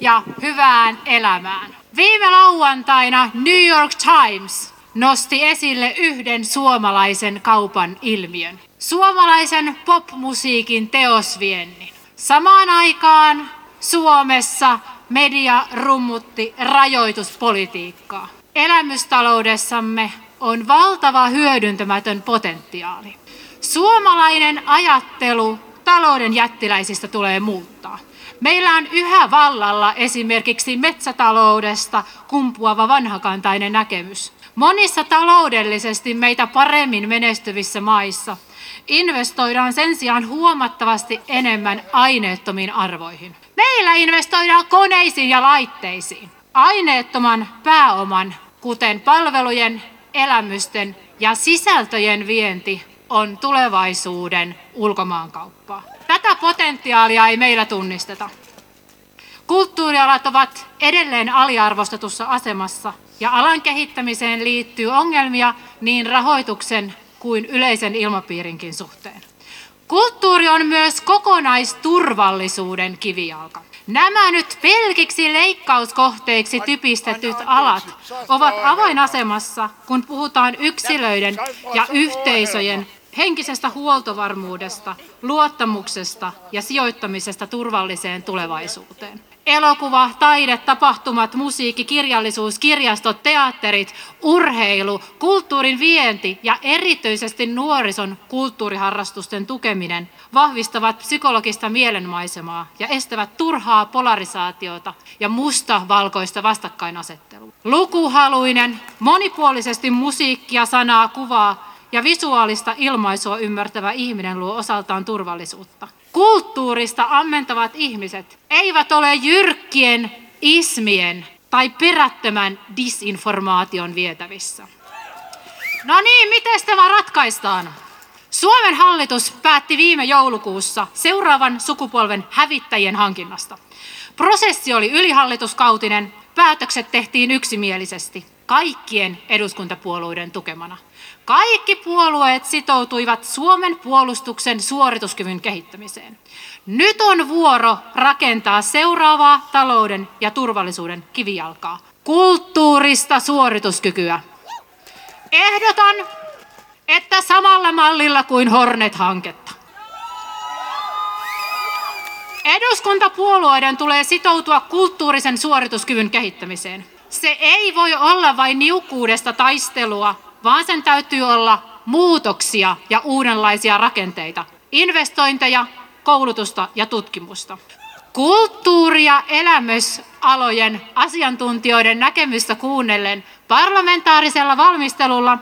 ja hyvään elämään. Viime lauantaina New York Times nosti esille yhden suomalaisen kaupan ilmiön. Suomalaisen popmusiikin teosviennin. Samaan aikaan Suomessa media rummutti rajoituspolitiikkaa. Elämystaloudessamme on valtava hyödyntämätön potentiaali. Suomalainen ajattelu talouden jättiläisistä tulee muuttaa. Meillä on yhä vallalla esimerkiksi metsätaloudesta kumpuava vanhakantainen näkemys. Monissa taloudellisesti meitä paremmin menestyvissä maissa investoidaan sen sijaan huomattavasti enemmän aineettomiin arvoihin. Meillä investoidaan koneisiin ja laitteisiin. Aineettoman pääoman, kuten palvelujen, elämysten ja sisältöjen vienti on tulevaisuuden ulkomaankauppaa. Tätä potentiaalia ei meillä tunnisteta. Kulttuurialat ovat edelleen aliarvostetussa asemassa ja alan kehittämiseen liittyy ongelmia niin rahoituksen kuin yleisen ilmapiirinkin suhteen. Kulttuuri on myös kokonaisturvallisuuden kivijalka. Nämä nyt pelkiksi leikkauskohteiksi typistetyt alat ovat avainasemassa, kun puhutaan yksilöiden ja yhteisöjen henkisestä huoltovarmuudesta, luottamuksesta ja sijoittamisesta turvalliseen tulevaisuuteen. Elokuva, taide, tapahtumat, musiikki, kirjallisuus, kirjastot, teatterit, urheilu, kulttuurin vienti ja erityisesti nuorison kulttuuriharrastusten tukeminen vahvistavat psykologista mielenmaisemaa ja estävät turhaa polarisaatiota ja musta-valkoista vastakkainasettelua. Lukuhaluinen, monipuolisesti musiikkia, sanaa, kuvaa ja visuaalista ilmaisua ymmärtävä ihminen luo osaltaan turvallisuutta. Kulttuurista ammentavat ihmiset eivät ole jyrkkien ismien tai perättömän disinformaation vietävissä. No niin, miten tämä ratkaistaan? Suomen hallitus päätti viime joulukuussa seuraavan sukupolven hävittäjien hankinnasta. Prosessi oli ylihallituskautinen, päätökset tehtiin yksimielisesti, kaikkien eduskuntapuolueiden tukemana. Kaikki puolueet sitoutuivat Suomen puolustuksen suorituskyvyn kehittämiseen. Nyt on vuoro rakentaa seuraavaa talouden ja turvallisuuden kivijalkaa. Kulttuurista suorituskykyä. Ehdotan, että samalla mallilla kuin Hornet-hanketta. Eduskuntapuolueiden tulee sitoutua kulttuurisen suorituskyvyn kehittämiseen. Se ei voi olla vain niukkuudesta taistelua, vaan sen täytyy olla muutoksia ja uudenlaisia rakenteita, investointeja, koulutusta ja tutkimusta. Kulttuuri- ja elämysalojen asiantuntijoiden näkemystä kuunnellen parlamentaarisella valmistelulla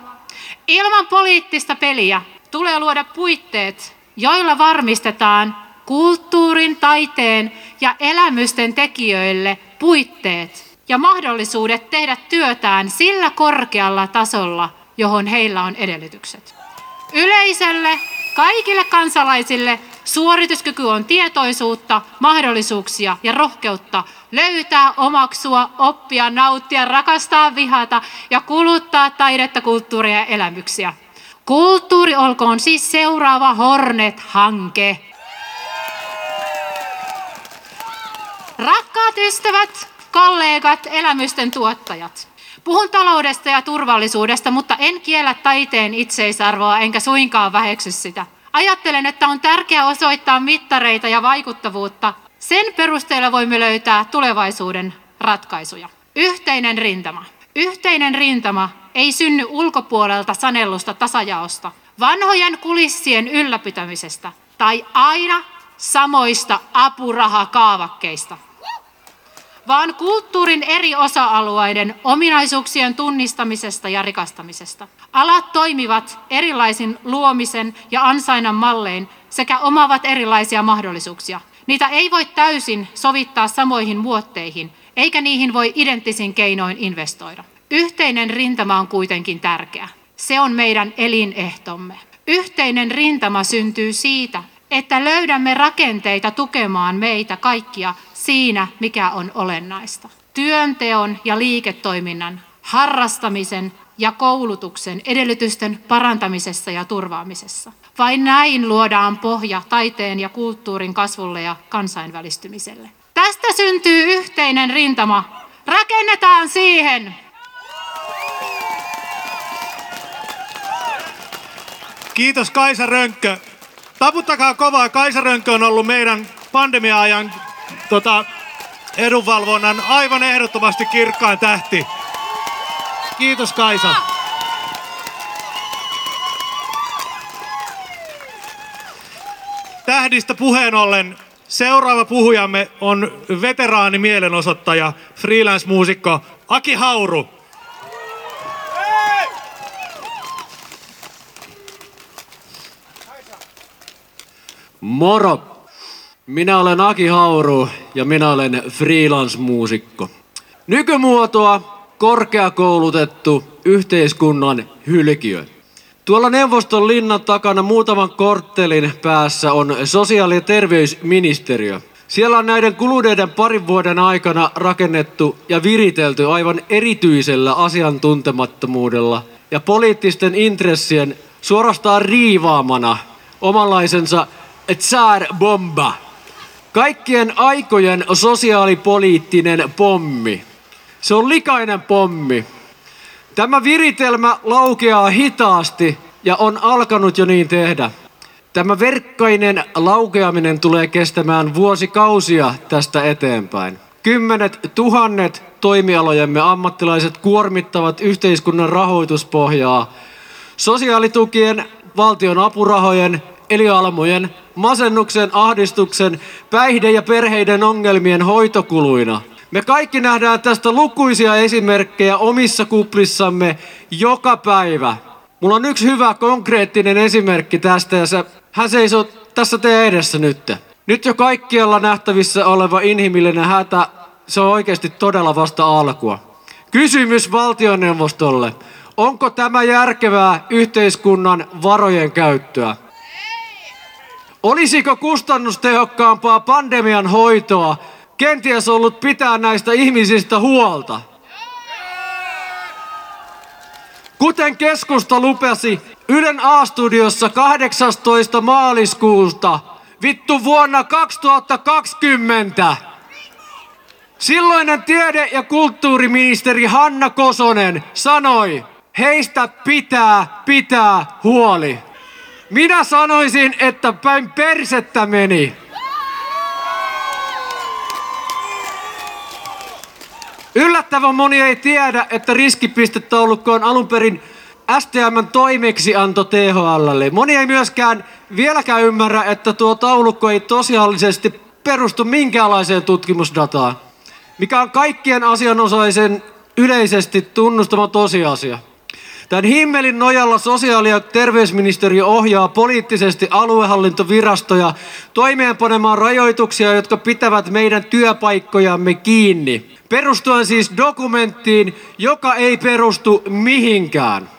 ilman poliittista peliä tulee luoda puitteet, joilla varmistetaan kulttuurin, taiteen ja elämysten tekijöille puitteet ja mahdollisuudet tehdä työtään sillä korkealla tasolla, johon heillä on edellytykset. Yleisölle, kaikille kansalaisille suorituskyky on tietoisuutta, mahdollisuuksia ja rohkeutta löytää, omaksua, oppia, nauttia, rakastaa, vihata ja kuluttaa taidetta, kulttuuria ja elämyksiä. Kulttuuri olkoon siis seuraava Hornet-hanke. Rakkaat ystävät, kollegat, elämysten tuottajat. Puhun taloudesta ja turvallisuudesta, mutta en kiellä taiteen itseisarvoa enkä suinkaan väheksy sitä. Ajattelen, että on tärkeää osoittaa mittareita ja vaikuttavuutta. Sen perusteella voimme löytää tulevaisuuden ratkaisuja. Yhteinen rintama. Yhteinen rintama ei synny ulkopuolelta sanellusta tasajaosta, vanhojen kulissien ylläpitämisestä tai aina samoista apurahakaavakkeista vaan kulttuurin eri osa-alueiden ominaisuuksien tunnistamisesta ja rikastamisesta. Alat toimivat erilaisin luomisen ja ansainnan mallein sekä omaavat erilaisia mahdollisuuksia. Niitä ei voi täysin sovittaa samoihin muotteihin, eikä niihin voi identtisin keinoin investoida. Yhteinen rintama on kuitenkin tärkeä. Se on meidän elinehtomme. Yhteinen rintama syntyy siitä, että löydämme rakenteita tukemaan meitä kaikkia siinä, mikä on olennaista. Työnteon ja liiketoiminnan, harrastamisen ja koulutuksen edellytysten parantamisessa ja turvaamisessa. Vain näin luodaan pohja taiteen ja kulttuurin kasvulle ja kansainvälistymiselle. Tästä syntyy yhteinen rintama. Rakennetaan siihen! Kiitos Kaisa Rönkkö. Taputtakaa kovaa. Kaisa Rönkkö on ollut meidän pandemia-ajan tota, edunvalvonnan aivan ehdottomasti kirkkain tähti. Kiitos Kaisa. Tähdistä puheen ollen seuraava puhujamme on veteraani mielenosoittaja, freelance-muusikko Aki Hauru. Moro! Minä olen Aki Hauru ja minä olen freelance-muusikko. Nykymuotoa korkeakoulutettu yhteiskunnan hylkiö. Tuolla neuvoston linnan takana muutaman korttelin päässä on sosiaali- ja terveysministeriö. Siellä on näiden kuluneiden parin vuoden aikana rakennettu ja viritelty aivan erityisellä asiantuntemattomuudella ja poliittisten intressien suorastaan riivaamana omanlaisensa tsar bomba. Kaikkien aikojen sosiaalipoliittinen pommi. Se on likainen pommi. Tämä viritelmä laukeaa hitaasti ja on alkanut jo niin tehdä. Tämä verkkainen laukeaminen tulee kestämään vuosikausia tästä eteenpäin. Kymmenet tuhannet toimialojemme ammattilaiset kuormittavat yhteiskunnan rahoituspohjaa sosiaalitukien, valtion apurahojen, eli almojen, masennuksen, ahdistuksen, päihde- ja perheiden ongelmien hoitokuluina. Me kaikki nähdään tästä lukuisia esimerkkejä omissa kuplissamme joka päivä. Mulla on yksi hyvä konkreettinen esimerkki tästä ja se, hän seisoo tässä teidän edessä nyt. Nyt jo kaikkialla nähtävissä oleva inhimillinen hätä, se on oikeasti todella vasta alkua. Kysymys valtioneuvostolle. Onko tämä järkevää yhteiskunnan varojen käyttöä? Olisiko kustannustehokkaampaa pandemian hoitoa kenties ollut pitää näistä ihmisistä huolta? Kuten keskusta lupasi Ylen A-studiossa 18. maaliskuuta, vittu vuonna 2020. Silloinen tiede- ja kulttuuriministeri Hanna Kosonen sanoi, heistä pitää pitää huoli. Minä sanoisin, että päin persettä meni. Yllättävän moni ei tiedä, että riskipistetaulukko on alun perin STMn toimeksianto THLlle. Moni ei myöskään vieläkään ymmärrä, että tuo taulukko ei tosiaalisesti perustu minkäänlaiseen tutkimusdataan, mikä on kaikkien asianosaisen yleisesti tunnustama tosiasia. Tämän himmelin nojalla sosiaali- ja terveysministeriö ohjaa poliittisesti aluehallintovirastoja toimeenpanemaan rajoituksia, jotka pitävät meidän työpaikkojamme kiinni. Perustuen siis dokumenttiin, joka ei perustu mihinkään.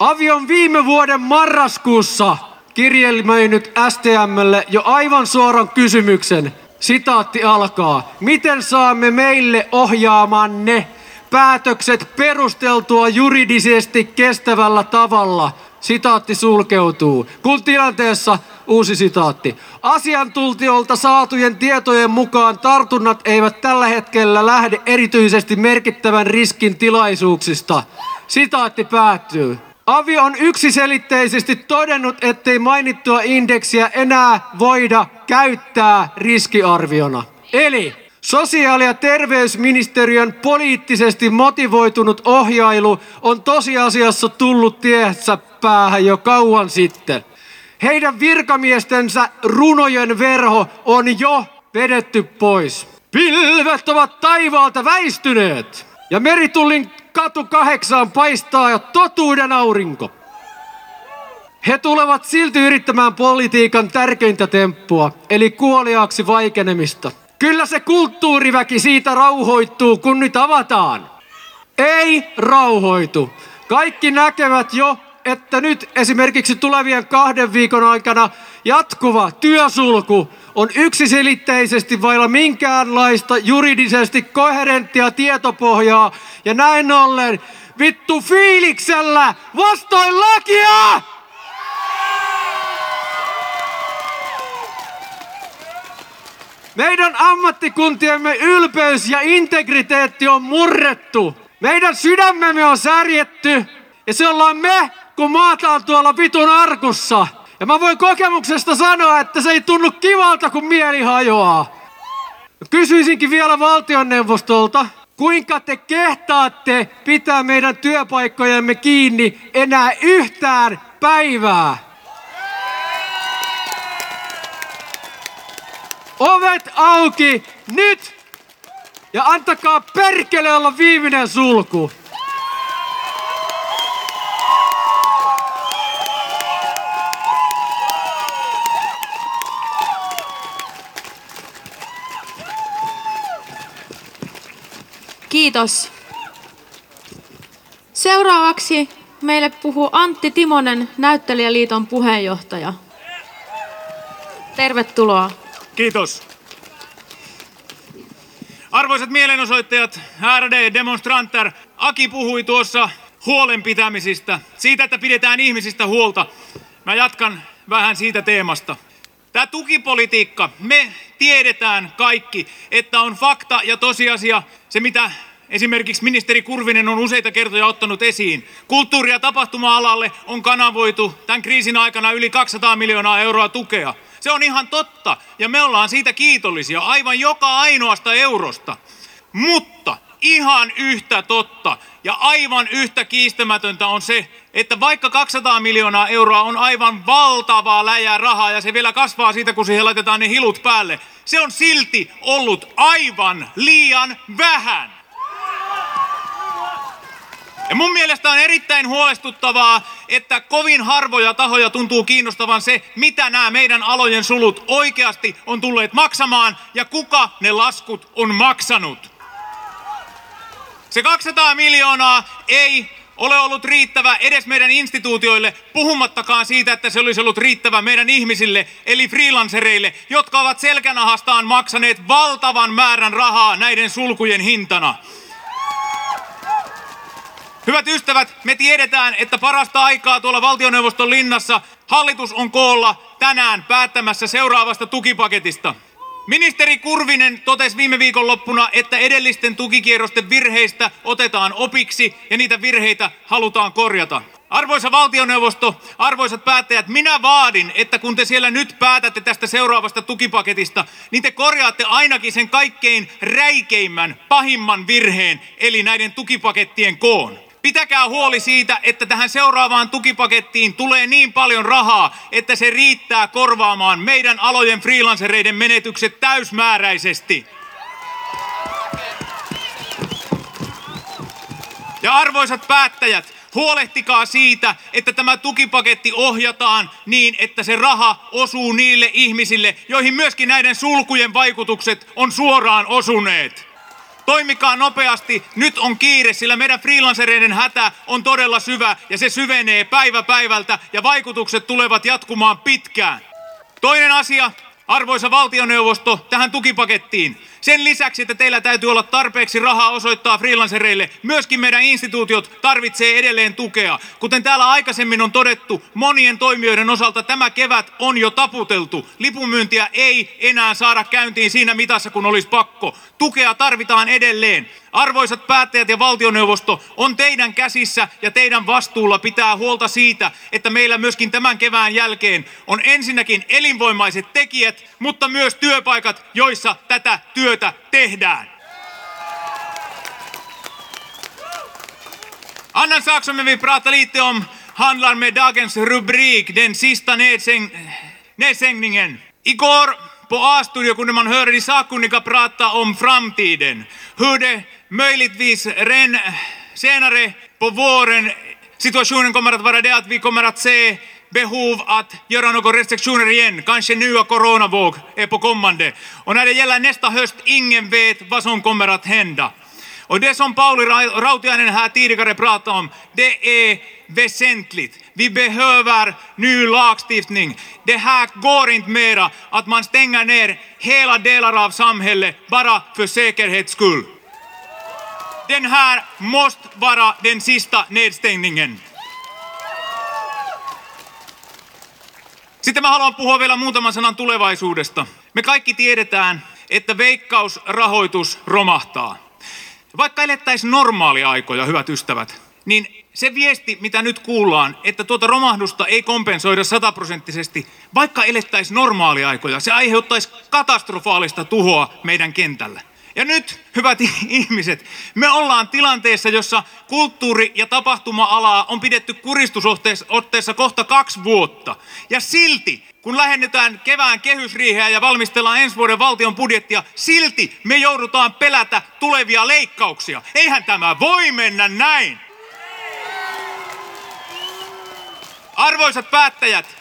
Avion viime vuoden marraskuussa kirjelmöinyt STMlle jo aivan suoran kysymyksen. Sitaatti alkaa. Miten saamme meille ohjaamanne päätökset perusteltua juridisesti kestävällä tavalla? Sitaatti sulkeutuu. Kun tilanteessa uusi sitaatti. Asiantuntijoilta saatujen tietojen mukaan tartunnat eivät tällä hetkellä lähde erityisesti merkittävän riskin tilaisuuksista. Sitaatti päättyy. Avi on yksiselitteisesti todennut, ettei mainittua indeksiä enää voida käyttää riskiarviona. Eli sosiaali- ja terveysministeriön poliittisesti motivoitunut ohjailu on tosiasiassa tullut tiensä päähän jo kauan sitten. Heidän virkamiestensä runojen verho on jo vedetty pois. Pilvet ovat taivaalta väistyneet ja meritullin katu kahdeksaan paistaa ja totuuden aurinko. He tulevat silti yrittämään politiikan tärkeintä temppua, eli kuoliaaksi vaikenemista. Kyllä se kulttuuriväki siitä rauhoittuu, kun nyt avataan. Ei rauhoitu. Kaikki näkevät jo, että nyt esimerkiksi tulevien kahden viikon aikana jatkuva työsulku on yksiselitteisesti vailla minkäänlaista juridisesti koherenttia tietopohjaa ja näin ollen vittu fiiliksellä vastoin lakia! Meidän ammattikuntiemme ylpeys ja integriteetti on murrettu. Meidän sydämemme on särjetty ja se ollaan me, kun maataan tuolla vitun arkussa. Ja mä voin kokemuksesta sanoa, että se ei tunnu kivalta, kun mieli hajoaa. Kysyisinkin vielä valtioneuvostolta, kuinka te kehtaatte pitää meidän työpaikkojemme kiinni enää yhtään päivää? Ovet auki nyt! Ja antakaa perkele olla viimeinen sulku. Kiitos. Seuraavaksi meille puhuu Antti Timonen, Näyttelijäliiton puheenjohtaja. Tervetuloa. Kiitos. Arvoisat mielenosoittajat, ärade demonstranter, Aki puhui tuossa huolen pitämisistä, siitä, että pidetään ihmisistä huolta. Mä jatkan vähän siitä teemasta. Tämä tukipolitiikka, me tiedetään kaikki, että on fakta ja tosiasia se, mitä esimerkiksi ministeri Kurvinen on useita kertoja ottanut esiin. Kulttuuri- ja tapahtuma-alalle on kanavoitu tämän kriisin aikana yli 200 miljoonaa euroa tukea. Se on ihan totta ja me ollaan siitä kiitollisia aivan joka ainoasta eurosta. Mutta ihan yhtä totta ja aivan yhtä kiistämätöntä on se, että vaikka 200 miljoonaa euroa on aivan valtavaa läjää rahaa ja se vielä kasvaa siitä, kun siihen laitetaan ne hilut päälle, se on silti ollut aivan liian vähän. Ja mun mielestä on erittäin huolestuttavaa, että kovin harvoja tahoja tuntuu kiinnostavan se, mitä nämä meidän alojen sulut oikeasti on tulleet maksamaan ja kuka ne laskut on maksanut. Se 200 miljoonaa ei ole ollut riittävä edes meidän instituutioille, puhumattakaan siitä, että se olisi ollut riittävä meidän ihmisille, eli freelancereille, jotka ovat selkänahastaan maksaneet valtavan määrän rahaa näiden sulkujen hintana. Hyvät ystävät, me tiedetään, että parasta aikaa tuolla valtioneuvoston linnassa hallitus on koolla tänään päättämässä seuraavasta tukipaketista. Ministeri Kurvinen totesi viime viikonloppuna, että edellisten tukikierrosten virheistä otetaan opiksi ja niitä virheitä halutaan korjata. Arvoisa valtioneuvosto, arvoisat päättäjät, minä vaadin, että kun te siellä nyt päätätte tästä seuraavasta tukipaketista, niin te korjaatte ainakin sen kaikkein räikeimmän, pahimman virheen, eli näiden tukipakettien koon. Pitäkää huoli siitä, että tähän seuraavaan tukipakettiin tulee niin paljon rahaa, että se riittää korvaamaan meidän alojen freelancereiden menetykset täysmääräisesti. Ja arvoisat päättäjät, huolehtikaa siitä, että tämä tukipaketti ohjataan niin, että se raha osuu niille ihmisille, joihin myöskin näiden sulkujen vaikutukset on suoraan osuneet. Toimikaa nopeasti, nyt on kiire, sillä meidän freelancereiden hätä on todella syvä ja se syvenee päivä päivältä ja vaikutukset tulevat jatkumaan pitkään. Toinen asia, arvoisa valtioneuvosto, tähän tukipakettiin. Sen lisäksi, että teillä täytyy olla tarpeeksi rahaa osoittaa freelancereille, myöskin meidän instituutiot tarvitsee edelleen tukea. Kuten täällä aikaisemmin on todettu, monien toimijoiden osalta tämä kevät on jo taputeltu. Lipunmyyntiä ei enää saada käyntiin siinä mitassa, kun olisi pakko. Tukea tarvitaan edelleen. Arvoisat päättäjät ja valtioneuvosto, on teidän käsissä ja teidän vastuulla pitää huolta siitä, että meillä myöskin tämän kevään jälkeen on ensinnäkin elinvoimaiset tekijät, mutta myös työpaikat, joissa tätä työtä tehdään. Annan sak som vi pratar lite om handlar med dagens rubrik, den sista nedsäng nedsängningen. Igår på A-studio kunde man höra de sakkunniga prata om framtiden. Hur det möjligtvis ren, senare på våren situationen kommer att vara det att vi kommer att se behov att göra några restriktioner igen. Kanske nya coronavåg är på kommande. Och när det gäller nästa höst, ingen vet vad som kommer att hända. Och det som Pauli Rautiainen här tidigare pratade om, det är väsentligt. Vi behöver ny lagstiftning. Det här går inte mera att man stänger ner hela delar av samhället bara för säkerhets skull. Den här måste vara den sista nedstängningen. Sitten mä haluan puhua vielä muutaman sanan tulevaisuudesta. Me kaikki tiedetään, että veikkausrahoitus romahtaa. Vaikka elettäisiin normaaliaikoja, hyvät ystävät, niin se viesti, mitä nyt kuullaan, että tuota romahdusta ei kompensoida sataprosenttisesti, vaikka elettäisiin normaaliaikoja, se aiheuttaisi katastrofaalista tuhoa meidän kentällä. Ja nyt, hyvät ihmiset, me ollaan tilanteessa, jossa kulttuuri- ja tapahtuma-alaa on pidetty kuristusotteessa kohta kaksi vuotta. Ja silti, kun lähennetään kevään kehysriiheä ja valmistellaan ensi vuoden valtion budjettia, silti me joudutaan pelätä tulevia leikkauksia. Eihän tämä voi mennä näin. Arvoisat päättäjät,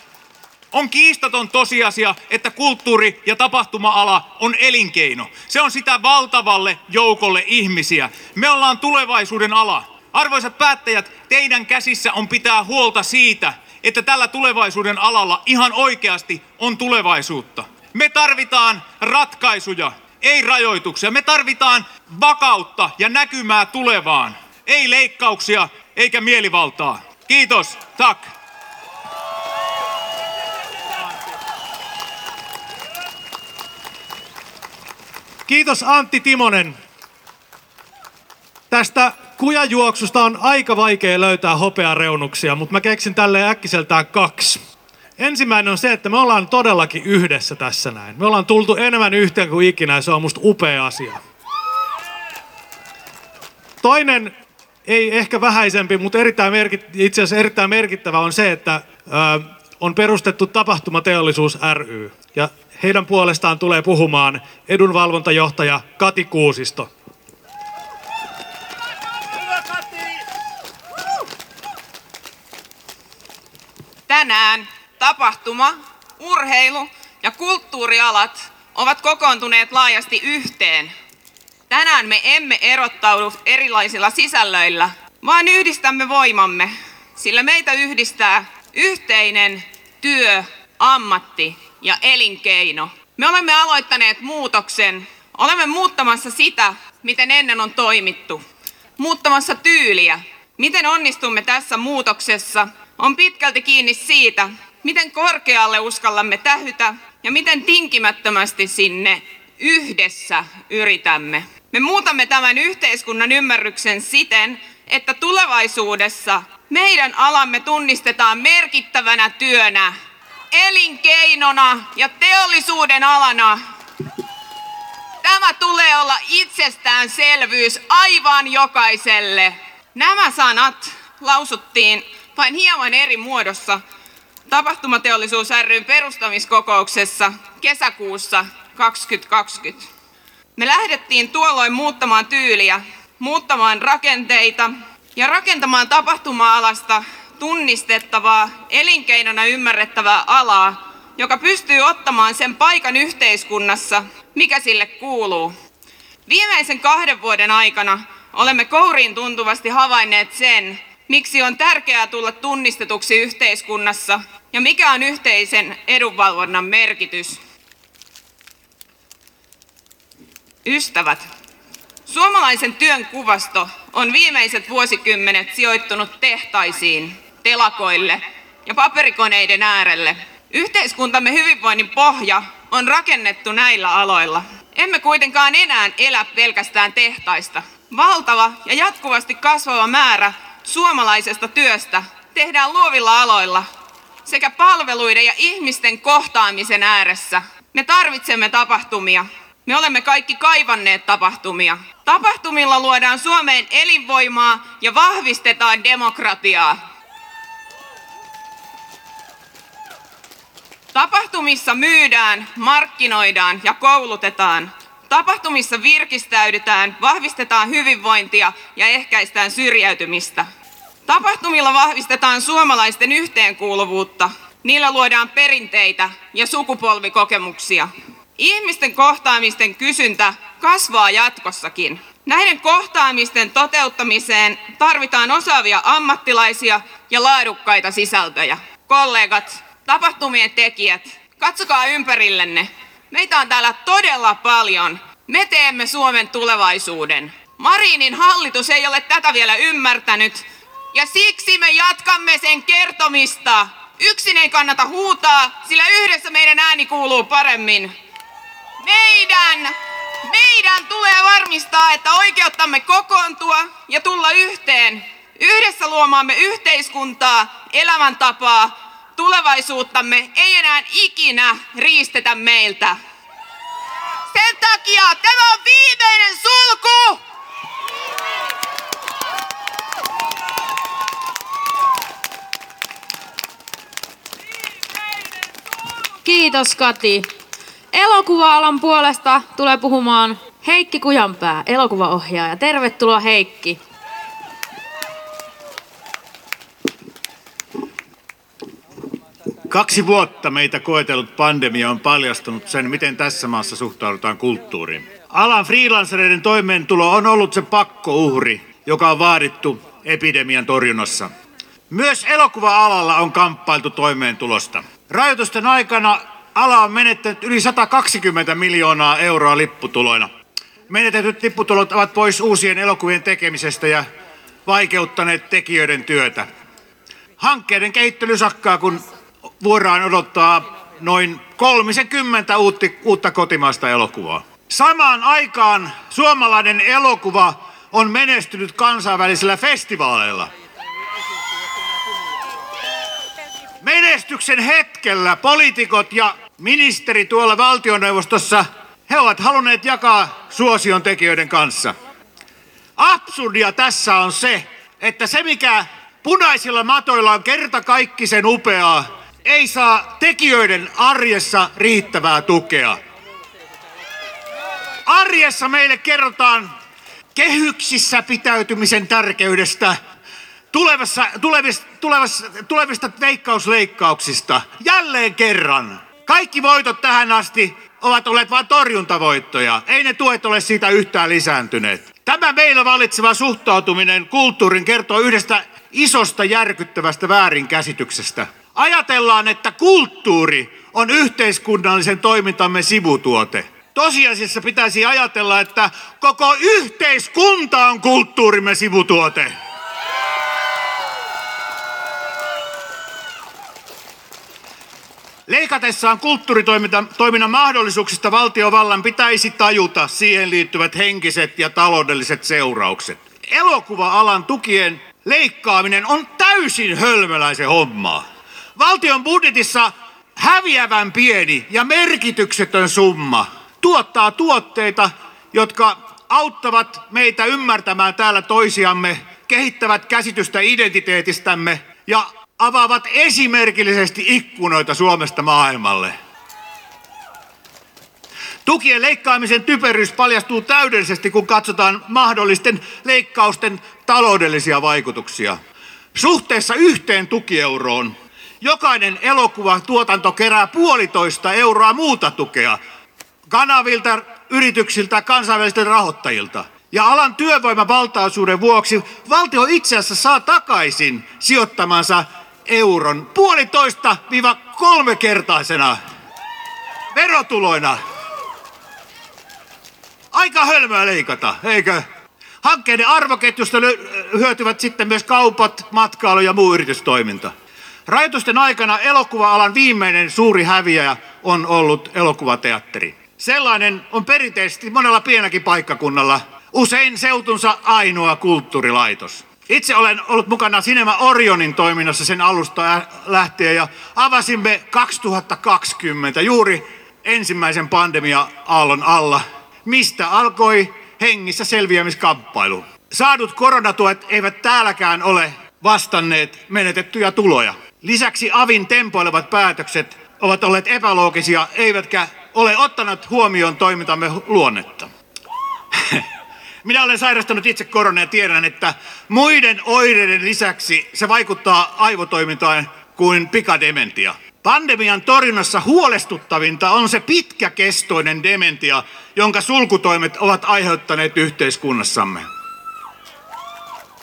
on kiistaton tosiasia, että kulttuuri- ja tapahtuma-ala on elinkeino. Se on sitä valtavalle joukolle ihmisiä. Me ollaan tulevaisuuden ala. Arvoisat päättäjät, teidän käsissä on pitää huolta siitä, että tällä tulevaisuuden alalla ihan oikeasti on tulevaisuutta. Me tarvitaan ratkaisuja, ei rajoituksia. Me tarvitaan vakautta ja näkymää tulevaan. Ei leikkauksia eikä mielivaltaa. Kiitos. Tack. Kiitos Antti Timonen. Tästä kujajuoksusta on aika vaikea löytää hopeareunuksia, mutta mä keksin tälle äkkiseltään kaksi. Ensimmäinen on se, että me ollaan todellakin yhdessä tässä näin. Me ollaan tultu enemmän yhteen kuin ikinä ja se on musta upea asia. Toinen, ei ehkä vähäisempi, mutta erittäin merkit, itse asiassa erittäin merkittävä on se, että ö, on perustettu tapahtumateollisuus ry. Ja heidän puolestaan tulee puhumaan edunvalvontajohtaja Kati Kuusisto. Tänään tapahtuma, urheilu ja kulttuurialat ovat kokoontuneet laajasti yhteen. Tänään me emme erottaudu erilaisilla sisällöillä, vaan yhdistämme voimamme, sillä meitä yhdistää yhteinen työ, ammatti ja elinkeino. Me olemme aloittaneet muutoksen. Olemme muuttamassa sitä, miten ennen on toimittu. Muuttamassa tyyliä. Miten onnistumme tässä muutoksessa on pitkälti kiinni siitä, miten korkealle uskallamme tähytä ja miten tinkimättömästi sinne yhdessä yritämme. Me muutamme tämän yhteiskunnan ymmärryksen siten, että tulevaisuudessa meidän alamme tunnistetaan merkittävänä työnä, elinkeinona ja teollisuuden alana. Tämä tulee olla itsestäänselvyys aivan jokaiselle. Nämä sanat lausuttiin vain hieman eri muodossa Tapahtumateollisuus ryn perustamiskokouksessa kesäkuussa 2020. Me lähdettiin tuolloin muuttamaan tyyliä, muuttamaan rakenteita ja rakentamaan tapahtuma-alasta tunnistettavaa, elinkeinona ymmärrettävää alaa, joka pystyy ottamaan sen paikan yhteiskunnassa, mikä sille kuuluu. Viimeisen kahden vuoden aikana olemme kouriin tuntuvasti havainneet sen, miksi on tärkeää tulla tunnistetuksi yhteiskunnassa ja mikä on yhteisen edunvalvonnan merkitys. Ystävät, suomalaisen työn kuvasto on viimeiset vuosikymmenet sijoittunut tehtaisiin, telakoille ja paperikoneiden äärelle. Yhteiskuntamme hyvinvoinnin pohja on rakennettu näillä aloilla. Emme kuitenkaan enää elä pelkästään tehtaista. Valtava ja jatkuvasti kasvava määrä suomalaisesta työstä tehdään luovilla aloilla sekä palveluiden ja ihmisten kohtaamisen ääressä. Me tarvitsemme tapahtumia. Me olemme kaikki kaivanneet tapahtumia. Tapahtumilla luodaan Suomeen elinvoimaa ja vahvistetaan demokratiaa. Tapahtumissa myydään, markkinoidaan ja koulutetaan. Tapahtumissa virkistäydytään, vahvistetaan hyvinvointia ja ehkäistään syrjäytymistä. Tapahtumilla vahvistetaan suomalaisten yhteenkuuluvuutta. Niillä luodaan perinteitä ja sukupolvikokemuksia. Ihmisten kohtaamisten kysyntä kasvaa jatkossakin. Näiden kohtaamisten toteuttamiseen tarvitaan osaavia ammattilaisia ja laadukkaita sisältöjä. Kollegat, tapahtumien tekijät, katsokaa ympärillenne. Meitä on täällä todella paljon. Me teemme Suomen tulevaisuuden. Marinin hallitus ei ole tätä vielä ymmärtänyt, ja siksi me jatkamme sen kertomista. Yksin ei kannata huutaa, sillä yhdessä meidän ääni kuuluu paremmin. Meidän, meidän tulee varmistaa, että oikeuttamme kokoontua ja tulla yhteen. Yhdessä luomaamme yhteiskuntaa, elämäntapaa, tulevaisuuttamme ei enää ikinä riistetä meiltä. Sen takia tämä on viimeinen sulku! Kiitos Kati. Elokuva-alan puolesta tulee puhumaan Heikki Kujanpää, elokuvaohjaaja. Tervetuloa Heikki. Kaksi vuotta meitä koetellut pandemia on paljastunut sen, miten tässä maassa suhtaudutaan kulttuuriin. Alan freelancereiden toimeentulo on ollut se pakkouhri, joka on vaadittu epidemian torjunnassa. Myös elokuva-alalla on kamppailtu toimeentulosta. Rajoitusten aikana ala on menettänyt yli 120 miljoonaa euroa lipputuloina. Menetetyt lipputulot ovat pois uusien elokuvien tekemisestä ja vaikeuttaneet tekijöiden työtä. Hankkeiden kehittely sakkaa, kun vuoraan odottaa noin 30 uutti, uutta kotimaista elokuvaa. Samaan aikaan suomalainen elokuva on menestynyt kansainvälisillä festivaaleilla. Menestyksen hetkellä poliitikot ja ministeri tuolla valtioneuvostossa, he ovat halunneet jakaa suosion tekijöiden kanssa. Absurdia tässä on se, että se mikä punaisilla matoilla on kerta kaikkisen upeaa, ei saa tekijöiden arjessa riittävää tukea. Arjessa meille kerrotaan kehyksissä pitäytymisen tärkeydestä, tulevassa, tulevista, tulevassa, tulevista veikkausleikkauksista. Jälleen kerran. Kaikki voitot tähän asti ovat olleet vain torjuntavoittoja. Ei ne tuet ole siitä yhtään lisääntyneet. Tämä meillä vallitseva suhtautuminen kulttuurin kertoo yhdestä isosta järkyttävästä väärinkäsityksestä. Ajatellaan, että kulttuuri on yhteiskunnallisen toimintamme sivutuote. Tosiasiassa pitäisi ajatella, että koko yhteiskunta on kulttuurimme sivutuote. Leikatessaan kulttuuritoiminnan mahdollisuuksista valtiovallan pitäisi tajuta siihen liittyvät henkiset ja taloudelliset seuraukset. Elokuva-alan tukien leikkaaminen on täysin hölmöläisen hommaa. Valtion budjetissa häviävän pieni ja merkityksetön summa tuottaa tuotteita, jotka auttavat meitä ymmärtämään täällä toisiamme, kehittävät käsitystä identiteetistämme ja avaavat esimerkillisesti ikkunoita Suomesta maailmalle. Tukien leikkaamisen typeryys paljastuu täydellisesti, kun katsotaan mahdollisten leikkausten taloudellisia vaikutuksia. Suhteessa yhteen tukieuroon jokainen elokuva tuotanto kerää puolitoista euroa muuta tukea kanavilta, yrityksiltä, kansainvälisiltä rahoittajilta. Ja alan työvoimavaltaisuuden vuoksi valtio itse asiassa saa takaisin sijoittamansa euron puolitoista viiva kolme kertaisena verotuloina. Aika hölmöä leikata, eikö? Hankkeiden arvoketjusta hyötyvät sitten myös kaupat, matkailu ja muu yritystoiminta. Rajoitusten aikana elokuva-alan viimeinen suuri häviäjä on ollut elokuvateatteri. Sellainen on perinteisesti monella pienelläkin paikkakunnalla usein seutunsa ainoa kulttuurilaitos. Itse olen ollut mukana Cinema Orionin toiminnassa sen alusta lähtien ja avasimme 2020 juuri ensimmäisen pandemia-aallon alla, mistä alkoi hengissä selviämiskamppailu. Saadut koronatuet eivät täälläkään ole vastanneet menetettyjä tuloja. Lisäksi avin tempoilevat päätökset ovat olleet epäloogisia, eivätkä ole ottanut huomioon toimintamme luonnetta. Minä olen sairastanut itse koronaa ja tiedän, että muiden oireiden lisäksi se vaikuttaa aivotoimintaan kuin pikadementia. Pandemian torjunnassa huolestuttavinta on se pitkäkestoinen dementia, jonka sulkutoimet ovat aiheuttaneet yhteiskunnassamme.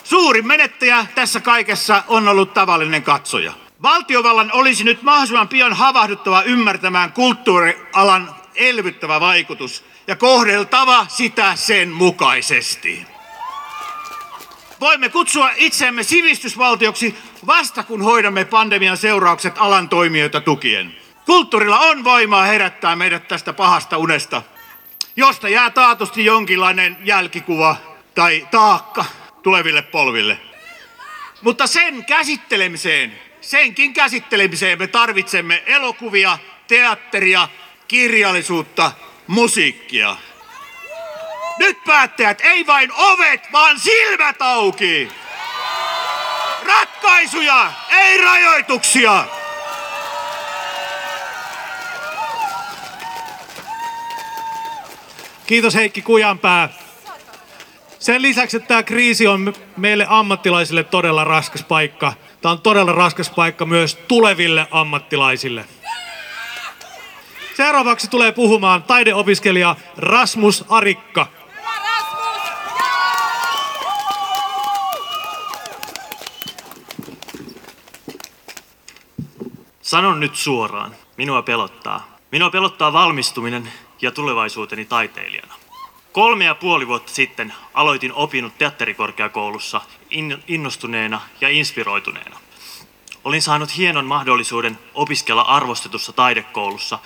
Suurin menettäjä tässä kaikessa on ollut tavallinen katsoja. Valtiovallan olisi nyt mahdollisimman pian havahduttava ymmärtämään kulttuurialan elvyttävä vaikutus ja kohdeltava sitä sen mukaisesti. Voimme kutsua itseämme sivistysvaltioksi vasta kun hoidamme pandemian seuraukset alan toimijoita tukien. Kulttuurilla on voimaa herättää meidät tästä pahasta unesta, josta jää taatusti jonkinlainen jälkikuva tai taakka tuleville polville. Mutta sen käsittelemiseen, senkin käsittelemiseen me tarvitsemme elokuvia, teatteria, kirjallisuutta, musiikkia. Nyt päättäjät, ei vain ovet, vaan silmät auki! Ratkaisuja, ei rajoituksia! Kiitos Heikki Kujanpää. Sen lisäksi, että tämä kriisi on meille ammattilaisille todella raskas paikka, Tämä on todella raskas paikka myös tuleville ammattilaisille. Seuraavaksi tulee puhumaan taideopiskelija Rasmus Arikka. Sanon nyt suoraan, minua pelottaa. Minua pelottaa valmistuminen ja tulevaisuuteni taiteilijana. Kolme ja puoli vuotta sitten aloitin opinut teatterikorkeakoulussa innostuneena ja inspiroituneena. Olin saanut hienon mahdollisuuden opiskella arvostetussa taidekoulussa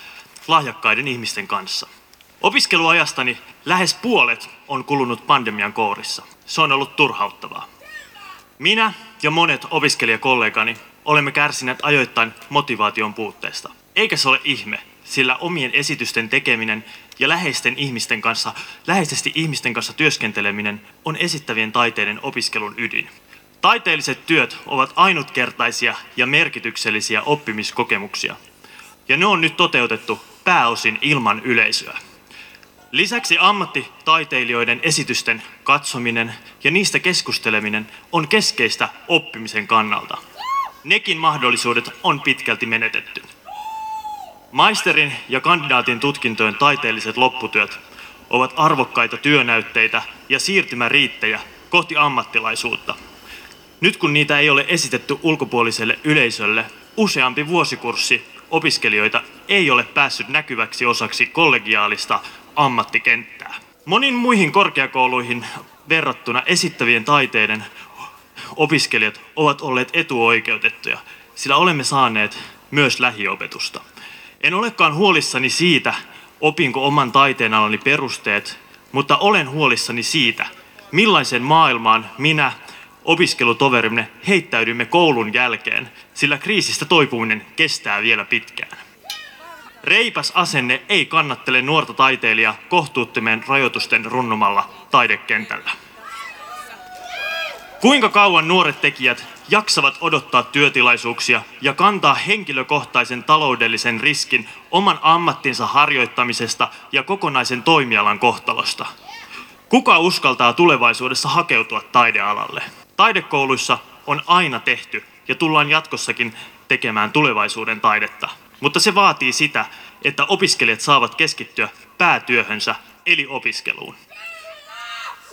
lahjakkaiden ihmisten kanssa. Opiskeluajastani lähes puolet on kulunut pandemian kourissa. Se on ollut turhauttavaa. Minä ja monet opiskelijakollegani olemme kärsineet ajoittain motivaation puutteesta. Eikä se ole ihme, sillä omien esitysten tekeminen ja läheisten ihmisten kanssa, läheisesti ihmisten kanssa työskenteleminen on esittävien taiteiden opiskelun ydin. Taiteelliset työt ovat ainutkertaisia ja merkityksellisiä oppimiskokemuksia, ja ne on nyt toteutettu pääosin ilman yleisöä. Lisäksi ammattitaiteilijoiden esitysten katsominen ja niistä keskusteleminen on keskeistä oppimisen kannalta. Nekin mahdollisuudet on pitkälti menetetty. Maisterin ja kandidaatin tutkintojen taiteelliset lopputyöt ovat arvokkaita työnäytteitä ja siirtymäriittejä kohti ammattilaisuutta. Nyt kun niitä ei ole esitetty ulkopuoliselle yleisölle, useampi vuosikurssi opiskelijoita ei ole päässyt näkyväksi osaksi kollegiaalista ammattikenttää. Monin muihin korkeakouluihin verrattuna esittävien taiteiden opiskelijat ovat olleet etuoikeutettuja, sillä olemme saaneet myös lähiopetusta. En olekaan huolissani siitä, opinko oman taiteenalani perusteet, mutta olen huolissani siitä, millaisen maailmaan minä opiskelutoverimme heittäydymme koulun jälkeen, sillä kriisistä toipuminen kestää vielä pitkään. Reipas asenne ei kannattele nuorta taiteilijaa kohtuuttomien rajoitusten runnumalla taidekentällä. Kuinka kauan nuoret tekijät jaksavat odottaa työtilaisuuksia ja kantaa henkilökohtaisen taloudellisen riskin oman ammattinsa harjoittamisesta ja kokonaisen toimialan kohtalosta? Kuka uskaltaa tulevaisuudessa hakeutua taidealalle? Taidekouluissa on aina tehty ja tullaan jatkossakin tekemään tulevaisuuden taidetta. Mutta se vaatii sitä, että opiskelijat saavat keskittyä päätyöhönsä eli opiskeluun.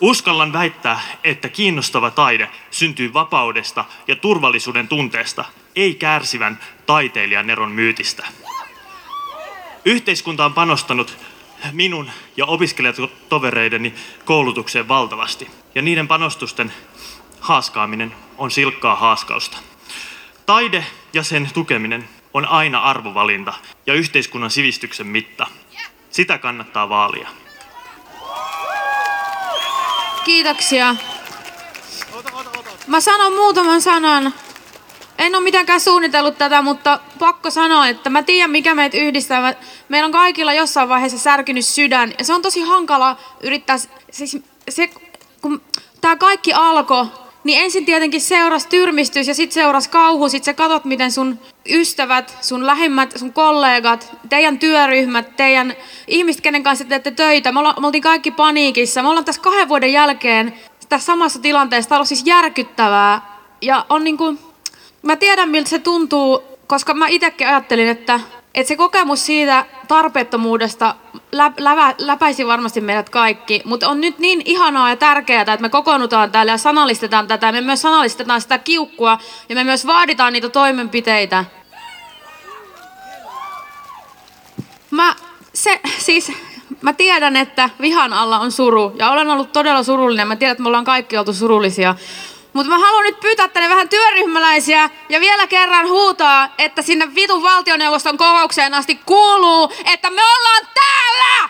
Uskallan väittää, että kiinnostava taide syntyy vapaudesta ja turvallisuuden tunteesta, ei kärsivän taiteilijan eron myytistä. Yhteiskunta on panostanut minun ja opiskelijatovereideni koulutukseen valtavasti, ja niiden panostusten haaskaaminen on silkkaa haaskausta. Taide ja sen tukeminen on aina arvovalinta ja yhteiskunnan sivistyksen mitta. Sitä kannattaa vaalia. Kiitoksia. Mä sanon muutaman sanan. En ole mitenkään suunnitellut tätä, mutta pakko sanoa, että mä tiedän mikä meitä yhdistää. Meillä on kaikilla jossain vaiheessa särkynyt sydän ja se on tosi hankala yrittää, siis se, kun tämä kaikki alkoi niin ensin tietenkin seurasi tyrmistys ja sitten seurasi kauhu. Sitten sä katsot, miten sun ystävät, sun lähimmät, sun kollegat, teidän työryhmät, teidän ihmiset, kenen kanssa teette töitä, me, olla, me oltiin kaikki paniikissa. Me ollaan tässä kahden vuoden jälkeen tässä samassa tilanteessa. Tämä on siis järkyttävää. Ja on niin kuin, mä tiedän miltä se tuntuu, koska mä itsekin ajattelin, että että se kokemus siitä tarpeettomuudesta lä- lävä- läpäisi varmasti meidät kaikki, mutta on nyt niin ihanaa ja tärkeää, että me kokoonnutaan täällä ja sanallistetaan tätä. Me myös sanallistetaan sitä kiukkua ja me myös vaaditaan niitä toimenpiteitä. Mä, se, siis, mä tiedän, että vihan alla on suru ja olen ollut todella surullinen. Mä tiedän, että me ollaan kaikki oltu surullisia. Mutta mä haluan nyt pyytää tänne vähän työryhmäläisiä ja vielä kerran huutaa, että sinne vitun valtioneuvoston kokoukseen asti kuuluu, että me ollaan täällä!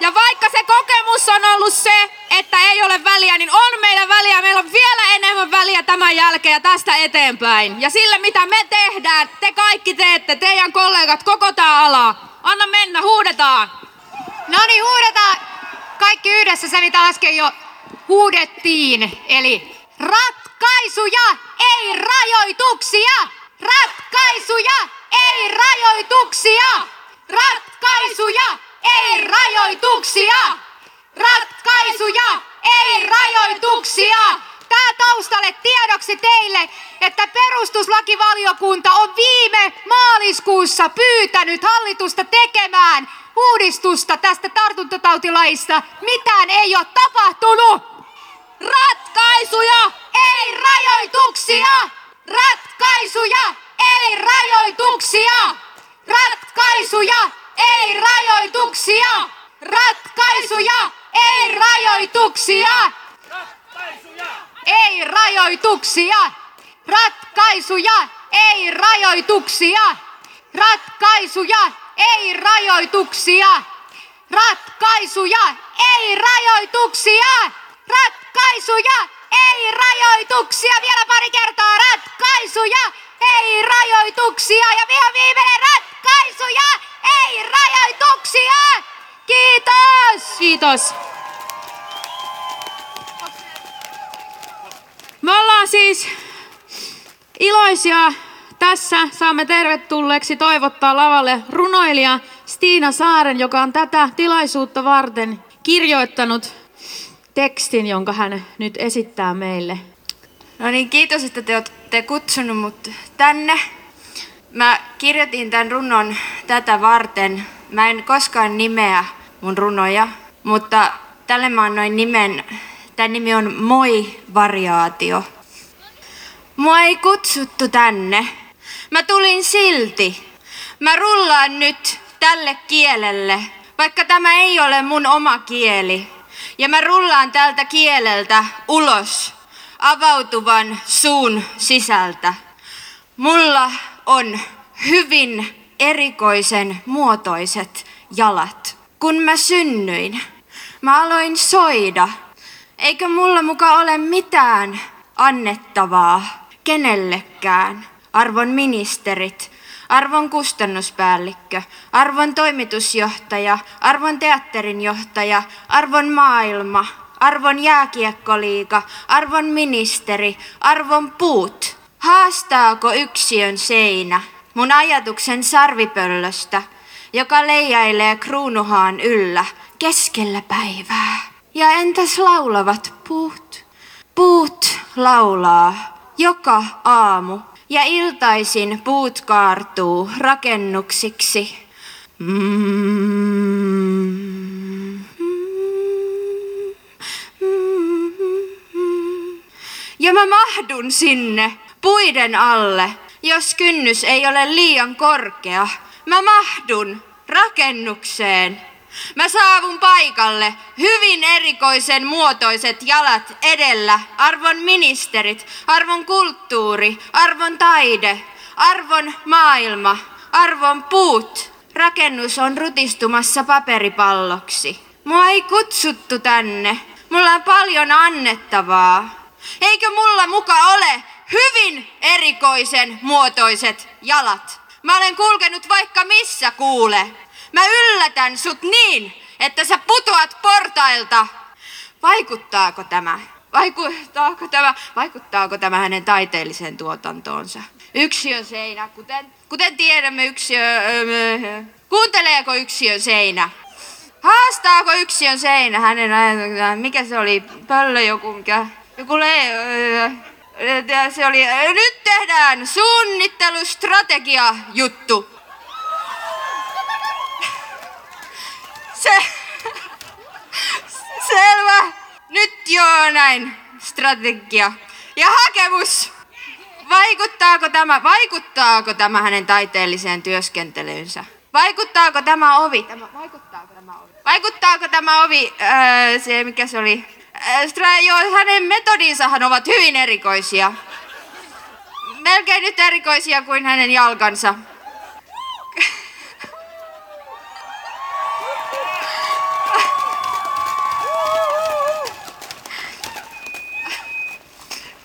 Ja vaikka se kokemus on ollut se, että ei ole väliä, niin on meillä väliä. Meillä on vielä enemmän väliä tämän jälkeen ja tästä eteenpäin. Ja sillä mitä me tehdään, te kaikki teette, teidän kollegat, koko tämä ala. Anna mennä, huudetaan. No niin, huudetaan kaikki yhdessä se, mitä äsken jo huudettiin. Eli ratkaisuja, ei rajoituksia! Ratkaisuja, ei rajoituksia! Ratkaisuja, ei rajoituksia! Ratkaisuja, ei rajoituksia! Tää taustalle tiedoksi teille, että perustuslakivaliokunta on viime maaliskuussa pyytänyt hallitusta tekemään uudistusta tästä tartuntatautilaista. Mitään ei ole tapahtunut. Ratkaisuja, ei rajoituksia! Ratkaisuja, ei rajoituksia! Ratkaisuja, ei rajoituksia! Ratkaisuja, ei rajoituksia! Ei rajoituksia! Ratkaisuja, ei rajoituksia! Ratkaisuja, ei rajoituksia! Ratkaisuja, ei rajoituksia! Ratkaisuja, ei rajoituksia! Vielä pari kertaa ratkaisuja, ei rajoituksia! Ja vielä viimeinen ratkaisuja, ei rajoituksia! Kiitos! Kiitos. Me ollaan siis iloisia tässä. Saamme tervetulleeksi toivottaa lavalle runoilija Stiina Saaren, joka on tätä tilaisuutta varten kirjoittanut tekstin, jonka hän nyt esittää meille. No niin, kiitos, että te olette kutsunut mut tänne. Mä kirjoitin tämän runon tätä varten. Mä en koskaan nimeä mun runoja, mutta tälle mä annoin nimen. Tämän nimi on Moi-variaatio. Mua ei kutsuttu tänne. Mä tulin silti. Mä rullaan nyt tälle kielelle, vaikka tämä ei ole mun oma kieli. Ja mä rullaan tältä kieleltä ulos avautuvan suun sisältä. Mulla on hyvin erikoisen muotoiset jalat. Kun mä synnyin, mä aloin soida. Eikö mulla muka ole mitään annettavaa kenellekään? Arvon ministerit, arvon kustannuspäällikkö, arvon toimitusjohtaja, arvon teatterinjohtaja, arvon maailma, arvon jääkiekkoliiga, arvon ministeri, arvon puut. Haastaako yksiön seinä mun ajatuksen sarvipöllöstä, joka leijailee kruunuhaan yllä keskellä päivää? Ja entäs laulavat puut? Puut laulaa joka aamu ja iltaisin puut kaartuu rakennuksiksi. Ja mä mahdun sinne puiden alle, jos kynnys ei ole liian korkea. Mä mahdun rakennukseen. Mä saavun paikalle, hyvin erikoisen muotoiset jalat edellä, arvon ministerit, arvon kulttuuri, arvon taide, arvon maailma, arvon puut. Rakennus on rutistumassa paperipalloksi. Mua ei kutsuttu tänne. Mulla on paljon annettavaa. Eikö mulla muka ole hyvin erikoisen muotoiset jalat? Mä olen kulkenut vaikka missä kuule. Mä yllätän sut niin, että sä putoat portailta. Vaikuttaako tämä? Vaikuttaako tämä, vaikuttaako tämä hänen taiteelliseen tuotantoonsa? Yksiön seinä, kuten, kuten tiedämme yksiö... Kuunteleeko yksiön seinä? Haastaako yksiön seinä hänen mikä se oli, pöllö joku, mikä, joku le, se oli, nyt tehdään suunnittelustrategia juttu. Se, selvä. Nyt joo näin. Strategia. Ja hakemus. Vaikuttaako tämä, vaikuttaako tämä hänen taiteelliseen työskentelyynsä? Vaikuttaako tämä ovi? Tämä, vaikuttaako tämä ovi? Vaikuttaako tämä ovi, öö, se mikä se oli? Öö, stra, joo, hänen metodinsahan ovat hyvin erikoisia. Melkein nyt erikoisia kuin hänen jalkansa.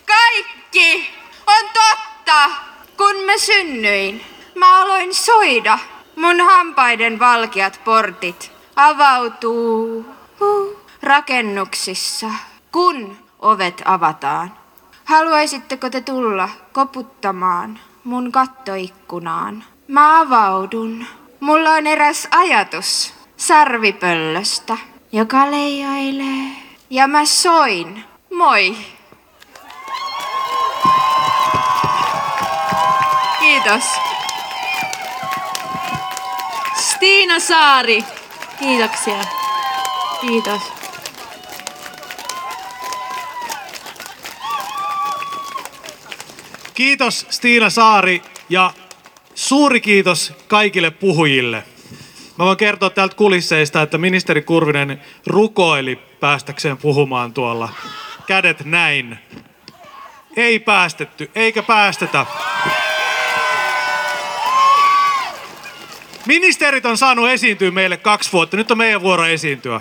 Kaikki on totta. Kun mä synnyin, mä aloin soida. Mun hampaiden valkeat portit avautuu rakennuksissa, kun ovet avataan. Haluaisitteko te tulla koputtamaan mun kattoikkunaan? Mä avaudun. Mulla on eräs ajatus sarvipöllöstä, joka leijailee. Ja mä soin. Moi! Kiitos. Stiina Saari. Kiitoksia. Kiitos. Kiitos Stiina Saari ja suuri kiitos kaikille puhujille. Mä voin kertoa täältä kulisseista, että ministeri Kurvinen rukoili päästäkseen puhumaan tuolla. Kädet näin. Ei päästetty, eikä päästetä. Ministerit on saanut esiintyä meille kaksi vuotta. Nyt on meidän vuoro esiintyä.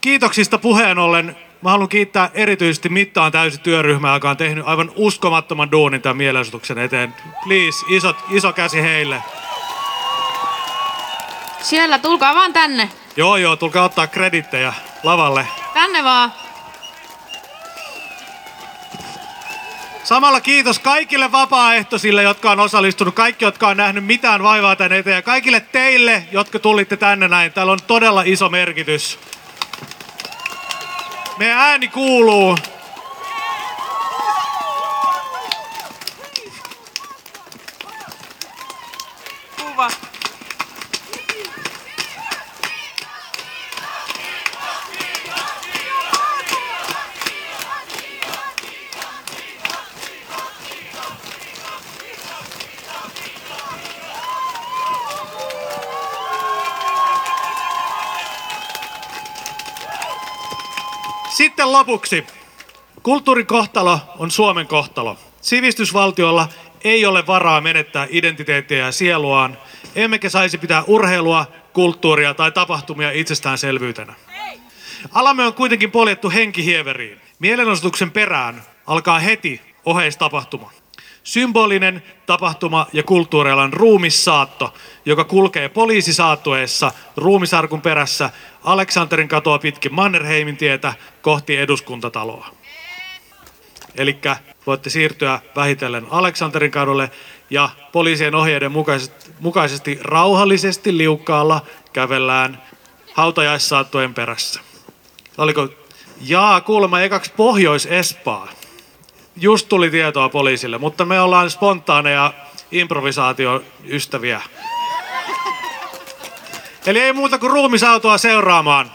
Kiitoksista puheen ollen. Mä haluan kiittää erityisesti Mittaan täysi työryhmää, joka on tehnyt aivan uskomattoman duunin tämän mielenosoituksen eteen. Please, iso, iso käsi heille. Siellä, tulkaa vaan tänne. Joo, joo, tulkaa ottaa kredittejä lavalle. Tänne vaan. Samalla kiitos kaikille vapaaehtoisille, jotka on osallistunut, kaikki, jotka on nähnyt mitään vaivaa tänne eteen ja kaikille teille, jotka tulitte tänne näin. Täällä on todella iso merkitys. Meidän ääni kuuluu. Kuva. Sitten lopuksi. Kulttuurin kohtalo on Suomen kohtalo. Sivistysvaltiolla ei ole varaa menettää identiteettiä ja sieluaan, emmekä saisi pitää urheilua, kulttuuria tai tapahtumia itsestäänselvyytenä. Alamme on kuitenkin poljettu henkihieveriin. Mielenosoituksen perään alkaa heti oheistapahtuma. Symbolinen tapahtuma ja kulttuurialan ruumissaatto, joka kulkee poliisisaattueessa ruumisarkun perässä Aleksanterin katoa pitkin Mannerheimin tietä kohti eduskuntataloa. Eli voitte siirtyä vähitellen Aleksanterin kadulle ja poliisien ohjeiden mukaisesti, mukaisesti rauhallisesti liukkaalla kävellään hautajaissaattojen perässä. Oliko? Jaa, kuulemma ekaksi Pohjois-Espaa. Just tuli tietoa poliisille, mutta me ollaan spontaaneja improvisaatioystäviä. Eli ei muuta kuin ruumisautoa seuraamaan.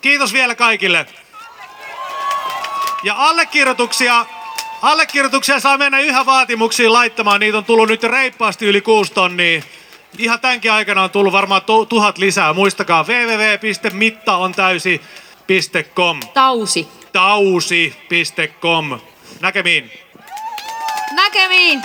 Kiitos vielä kaikille. Ja allekirjoituksia, allekirjoituksia saa mennä yhä vaatimuksiin laittamaan. Niitä on tullut nyt reippaasti yli kuusi tonnia. Ihan tämänkin aikana on tullut varmaan tu- tuhat lisää. Muistakaa www.mittaontäysi.com. Tausi. Tausi.com. Näkemiin. Näkemiin.